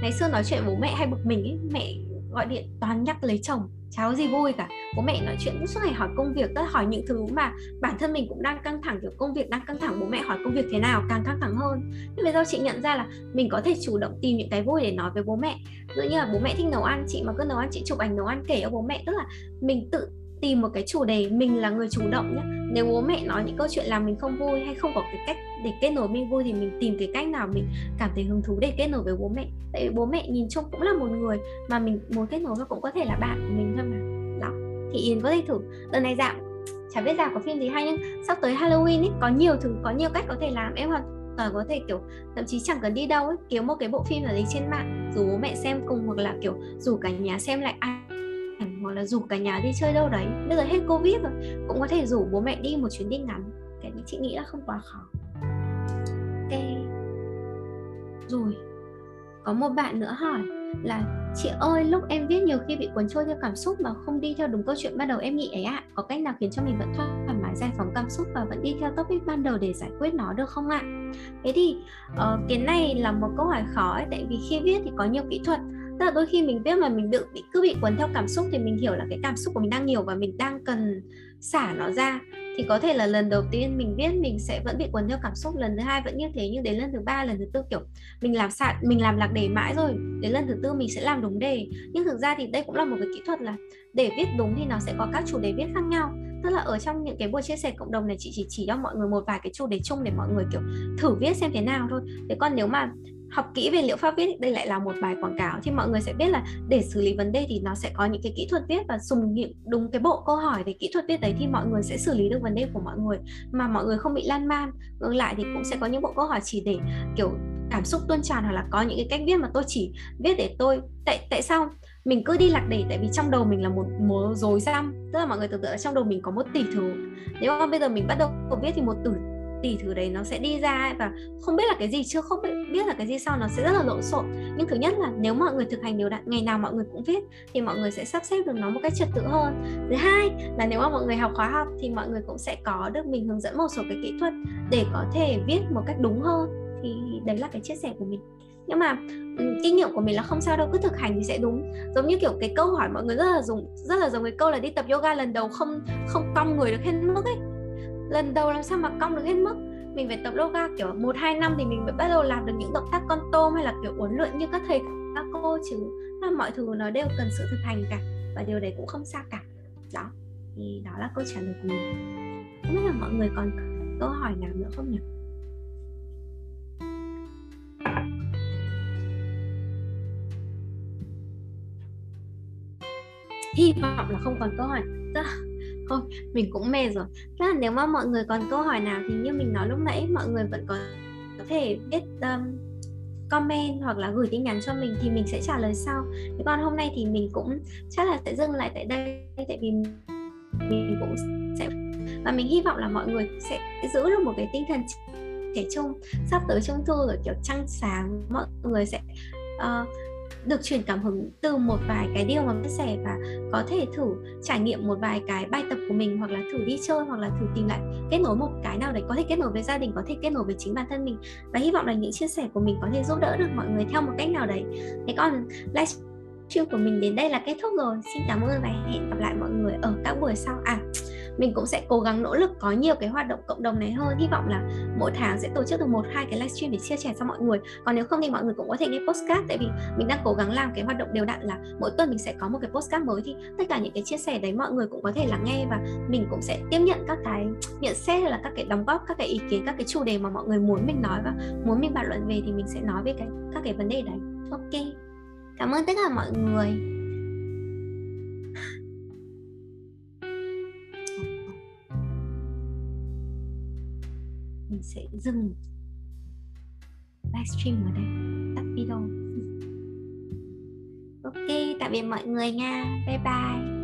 ngày xưa nói chuyện bố mẹ hay bực mình ấy, mẹ gọi điện toàn nhắc lấy chồng, cháu gì vui cả. Bố mẹ nói chuyện suốt ngày hỏi công việc tất hỏi những thứ mà bản thân mình cũng đang căng thẳng, kiểu công việc đang căng thẳng, bố mẹ hỏi công việc thế nào, càng căng thẳng hơn. Nhưng bây giờ chị nhận ra là mình có thể chủ động tìm những cái vui để nói với bố mẹ. Ví dụ như là bố mẹ thích nấu ăn, chị mà cứ nấu ăn, chị chụp ảnh nấu ăn kể cho bố mẹ, tức là mình tự tìm một cái chủ đề, mình là người chủ động nhé nếu bố mẹ nói những câu chuyện làm mình không vui hay không có cái cách để kết nối mình vui thì mình tìm cái cách nào mình cảm thấy hứng thú để kết nối với bố mẹ. Tại vì bố mẹ nhìn chung cũng là một người mà mình muốn kết nối và cũng có thể là bạn của mình thôi mà. Đó, thì yến có thể thử. Lần này dạo, chả biết dạo có phim gì hay nhưng sắp tới halloween ấy, có nhiều thứ, có nhiều cách có thể làm. Em hoàn toàn có thể, kiểu, thậm chí chẳng cần đi đâu ấy, kiếm một cái bộ phim ở đấy trên mạng dù bố mẹ xem cùng hoặc là, kiểu, rủ cả nhà xem lại ảnh hoặc là rủ cả nhà đi chơi đâu đấy. Bây giờ hết covid rồi cũng có thể rủ bố mẹ đi một chuyến đi ngắn. Cái này chị nghĩ là không quá khó. Ok. Rồi có một bạn nữa hỏi là chị ơi lúc em viết nhiều khi bị cuốn trôi theo cảm xúc mà không đi theo đúng câu chuyện ban đầu em nghĩ ấy ạ. À. có cách nào khiến cho mình vẫn thoải mái giải phóng cảm xúc và vẫn đi theo topic ban đầu để giải quyết nó được không ạ? Thế thì uh, cái này là một câu hỏi khó ấy, tại vì khi viết thì có nhiều kỹ thuật tức là đôi khi mình viết mà mình bị, bị cứ bị cuốn theo cảm xúc thì mình hiểu là cái cảm xúc của mình đang nhiều và mình đang cần xả nó ra. Thì có thể là lần đầu tiên mình viết mình sẽ vẫn bị cuốn theo cảm xúc lần thứ hai vẫn như thế nhưng đến lần thứ ba lần thứ tư kiểu mình làm sạn mình làm lạc đề mãi rồi đến lần thứ tư mình sẽ làm đúng đề. Nhưng thực ra thì đây cũng là một cái kỹ thuật là để viết đúng thì nó sẽ có các chủ đề viết khác nhau. Tức là ở trong những cái buổi chia sẻ cộng đồng này chị chỉ chỉ cho mọi người một vài cái chủ đề chung để mọi người kiểu thử viết xem thế nào thôi. Thế còn nếu mà học kỹ về liệu pháp viết, đây lại là một bài quảng cáo thì mọi người sẽ biết là để xử lý vấn đề thì nó sẽ có những cái kỹ thuật viết và dùng những đúng cái bộ câu hỏi về kỹ thuật viết đấy thì mọi người sẽ xử lý được vấn đề của mọi người. Mà mọi người không bị lan man, ngược lại thì cũng sẽ có những bộ câu hỏi chỉ để, kiểu, cảm xúc tuôn tràn hoặc là có những cái cách viết mà tôi chỉ viết để tôi, tại tại sao mình cứ đi lạc đề? Tại vì trong đầu mình là một một rối răm tức là mọi người tưởng tượng là trong đầu mình có một tỷ thứ. Nếu mà bây giờ mình bắt đầu viết thì một tỷ tỷ thứ đấy nó sẽ đi ra và không biết là cái gì chưa, không biết là cái gì sau nó sẽ rất là lộn xộn. Nhưng thứ nhất là nếu mọi người thực hành đều đặn, ngày nào mọi người cũng viết thì mọi người sẽ sắp xếp được nó một cách trật tự hơn. Thứ hai là nếu mà mọi người học khóa học thì mọi người cũng sẽ có được mình hướng dẫn một số cái kỹ thuật để có thể viết một cách đúng hơn. Thì đấy là cái chia sẻ của mình. Nhưng mà ừ, kinh nghiệm của mình là không sao đâu, cứ thực hành thì sẽ đúng. Giống như kiểu cái câu hỏi mọi người rất là dùng, rất là giống cái câu là đi tập yoga lần đầu không không cong người được hết mức ấy lần đầu làm sao mà cong được hết mức? Mình phải tập yoga, kiểu, một, hai năm thì mình mới bắt đầu làm được những động tác con tôm hay là, kiểu, uốn lượn như các thầy các cô chứ. Là mọi thứ nó đều cần sự thực hành cả, và điều đấy cũng không xa cả. Đó, thì đó là câu trả lời của mình. Không biết là mọi người còn câu hỏi nào nữa không nhỉ? Hy vọng là không còn câu hỏi thôi mình cũng mệt rồi. Thế là nếu mà mọi người còn câu hỏi nào thì như mình nói lúc nãy mọi người vẫn có có thể viết um, comment hoặc là gửi tin nhắn cho mình thì mình sẽ trả lời sau. Thế còn hôm nay thì mình cũng chắc là sẽ dừng lại tại đây tại vì mình cũng sẽ và mình hy vọng là mọi người sẽ giữ được một cái tinh thần trẻ trung sắp tới trung thu rồi kiểu trăng sáng mọi người sẽ uh, được truyền cảm hứng từ một vài cái điều mà chia sẻ và có thể thử trải nghiệm một vài cái bài tập của mình hoặc là thử đi chơi hoặc là thử tìm lại kết nối một cái nào đấy, có thể kết nối với gia đình, có thể kết nối với chính bản thân mình. Và hy vọng là những chia sẻ của mình có thể giúp đỡ được mọi người theo một cách nào đấy. Thế còn livestream của mình đến đây là kết thúc rồi. Xin cảm ơn và hẹn gặp lại mọi người ở các buổi sau. À mình cũng sẽ cố gắng nỗ lực có nhiều cái hoạt động cộng đồng này hơn. Hy vọng là mỗi tháng sẽ tổ chức được một, hai cái livestream để chia sẻ cho mọi người. Còn nếu không thì mọi người cũng có thể nghe postcard tại vì mình đang cố gắng làm cái hoạt động đều đặn là mỗi tuần mình sẽ có một cái postcard mới thì tất cả những cái chia sẻ đấy mọi người cũng có thể lắng nghe và mình cũng sẽ tiếp nhận các cái nhận xét hay là các cái đóng góp, các cái ý kiến, các cái chủ đề mà mọi người muốn mình nói và muốn mình bàn luận về thì mình sẽ nói về cái, các cái vấn đề đấy. Ok. Cảm ơn tất cả mọi người. Mình sẽ dừng livestream ở đây. Tắt video. Ok, tạm biệt mọi người nha. Bye bye.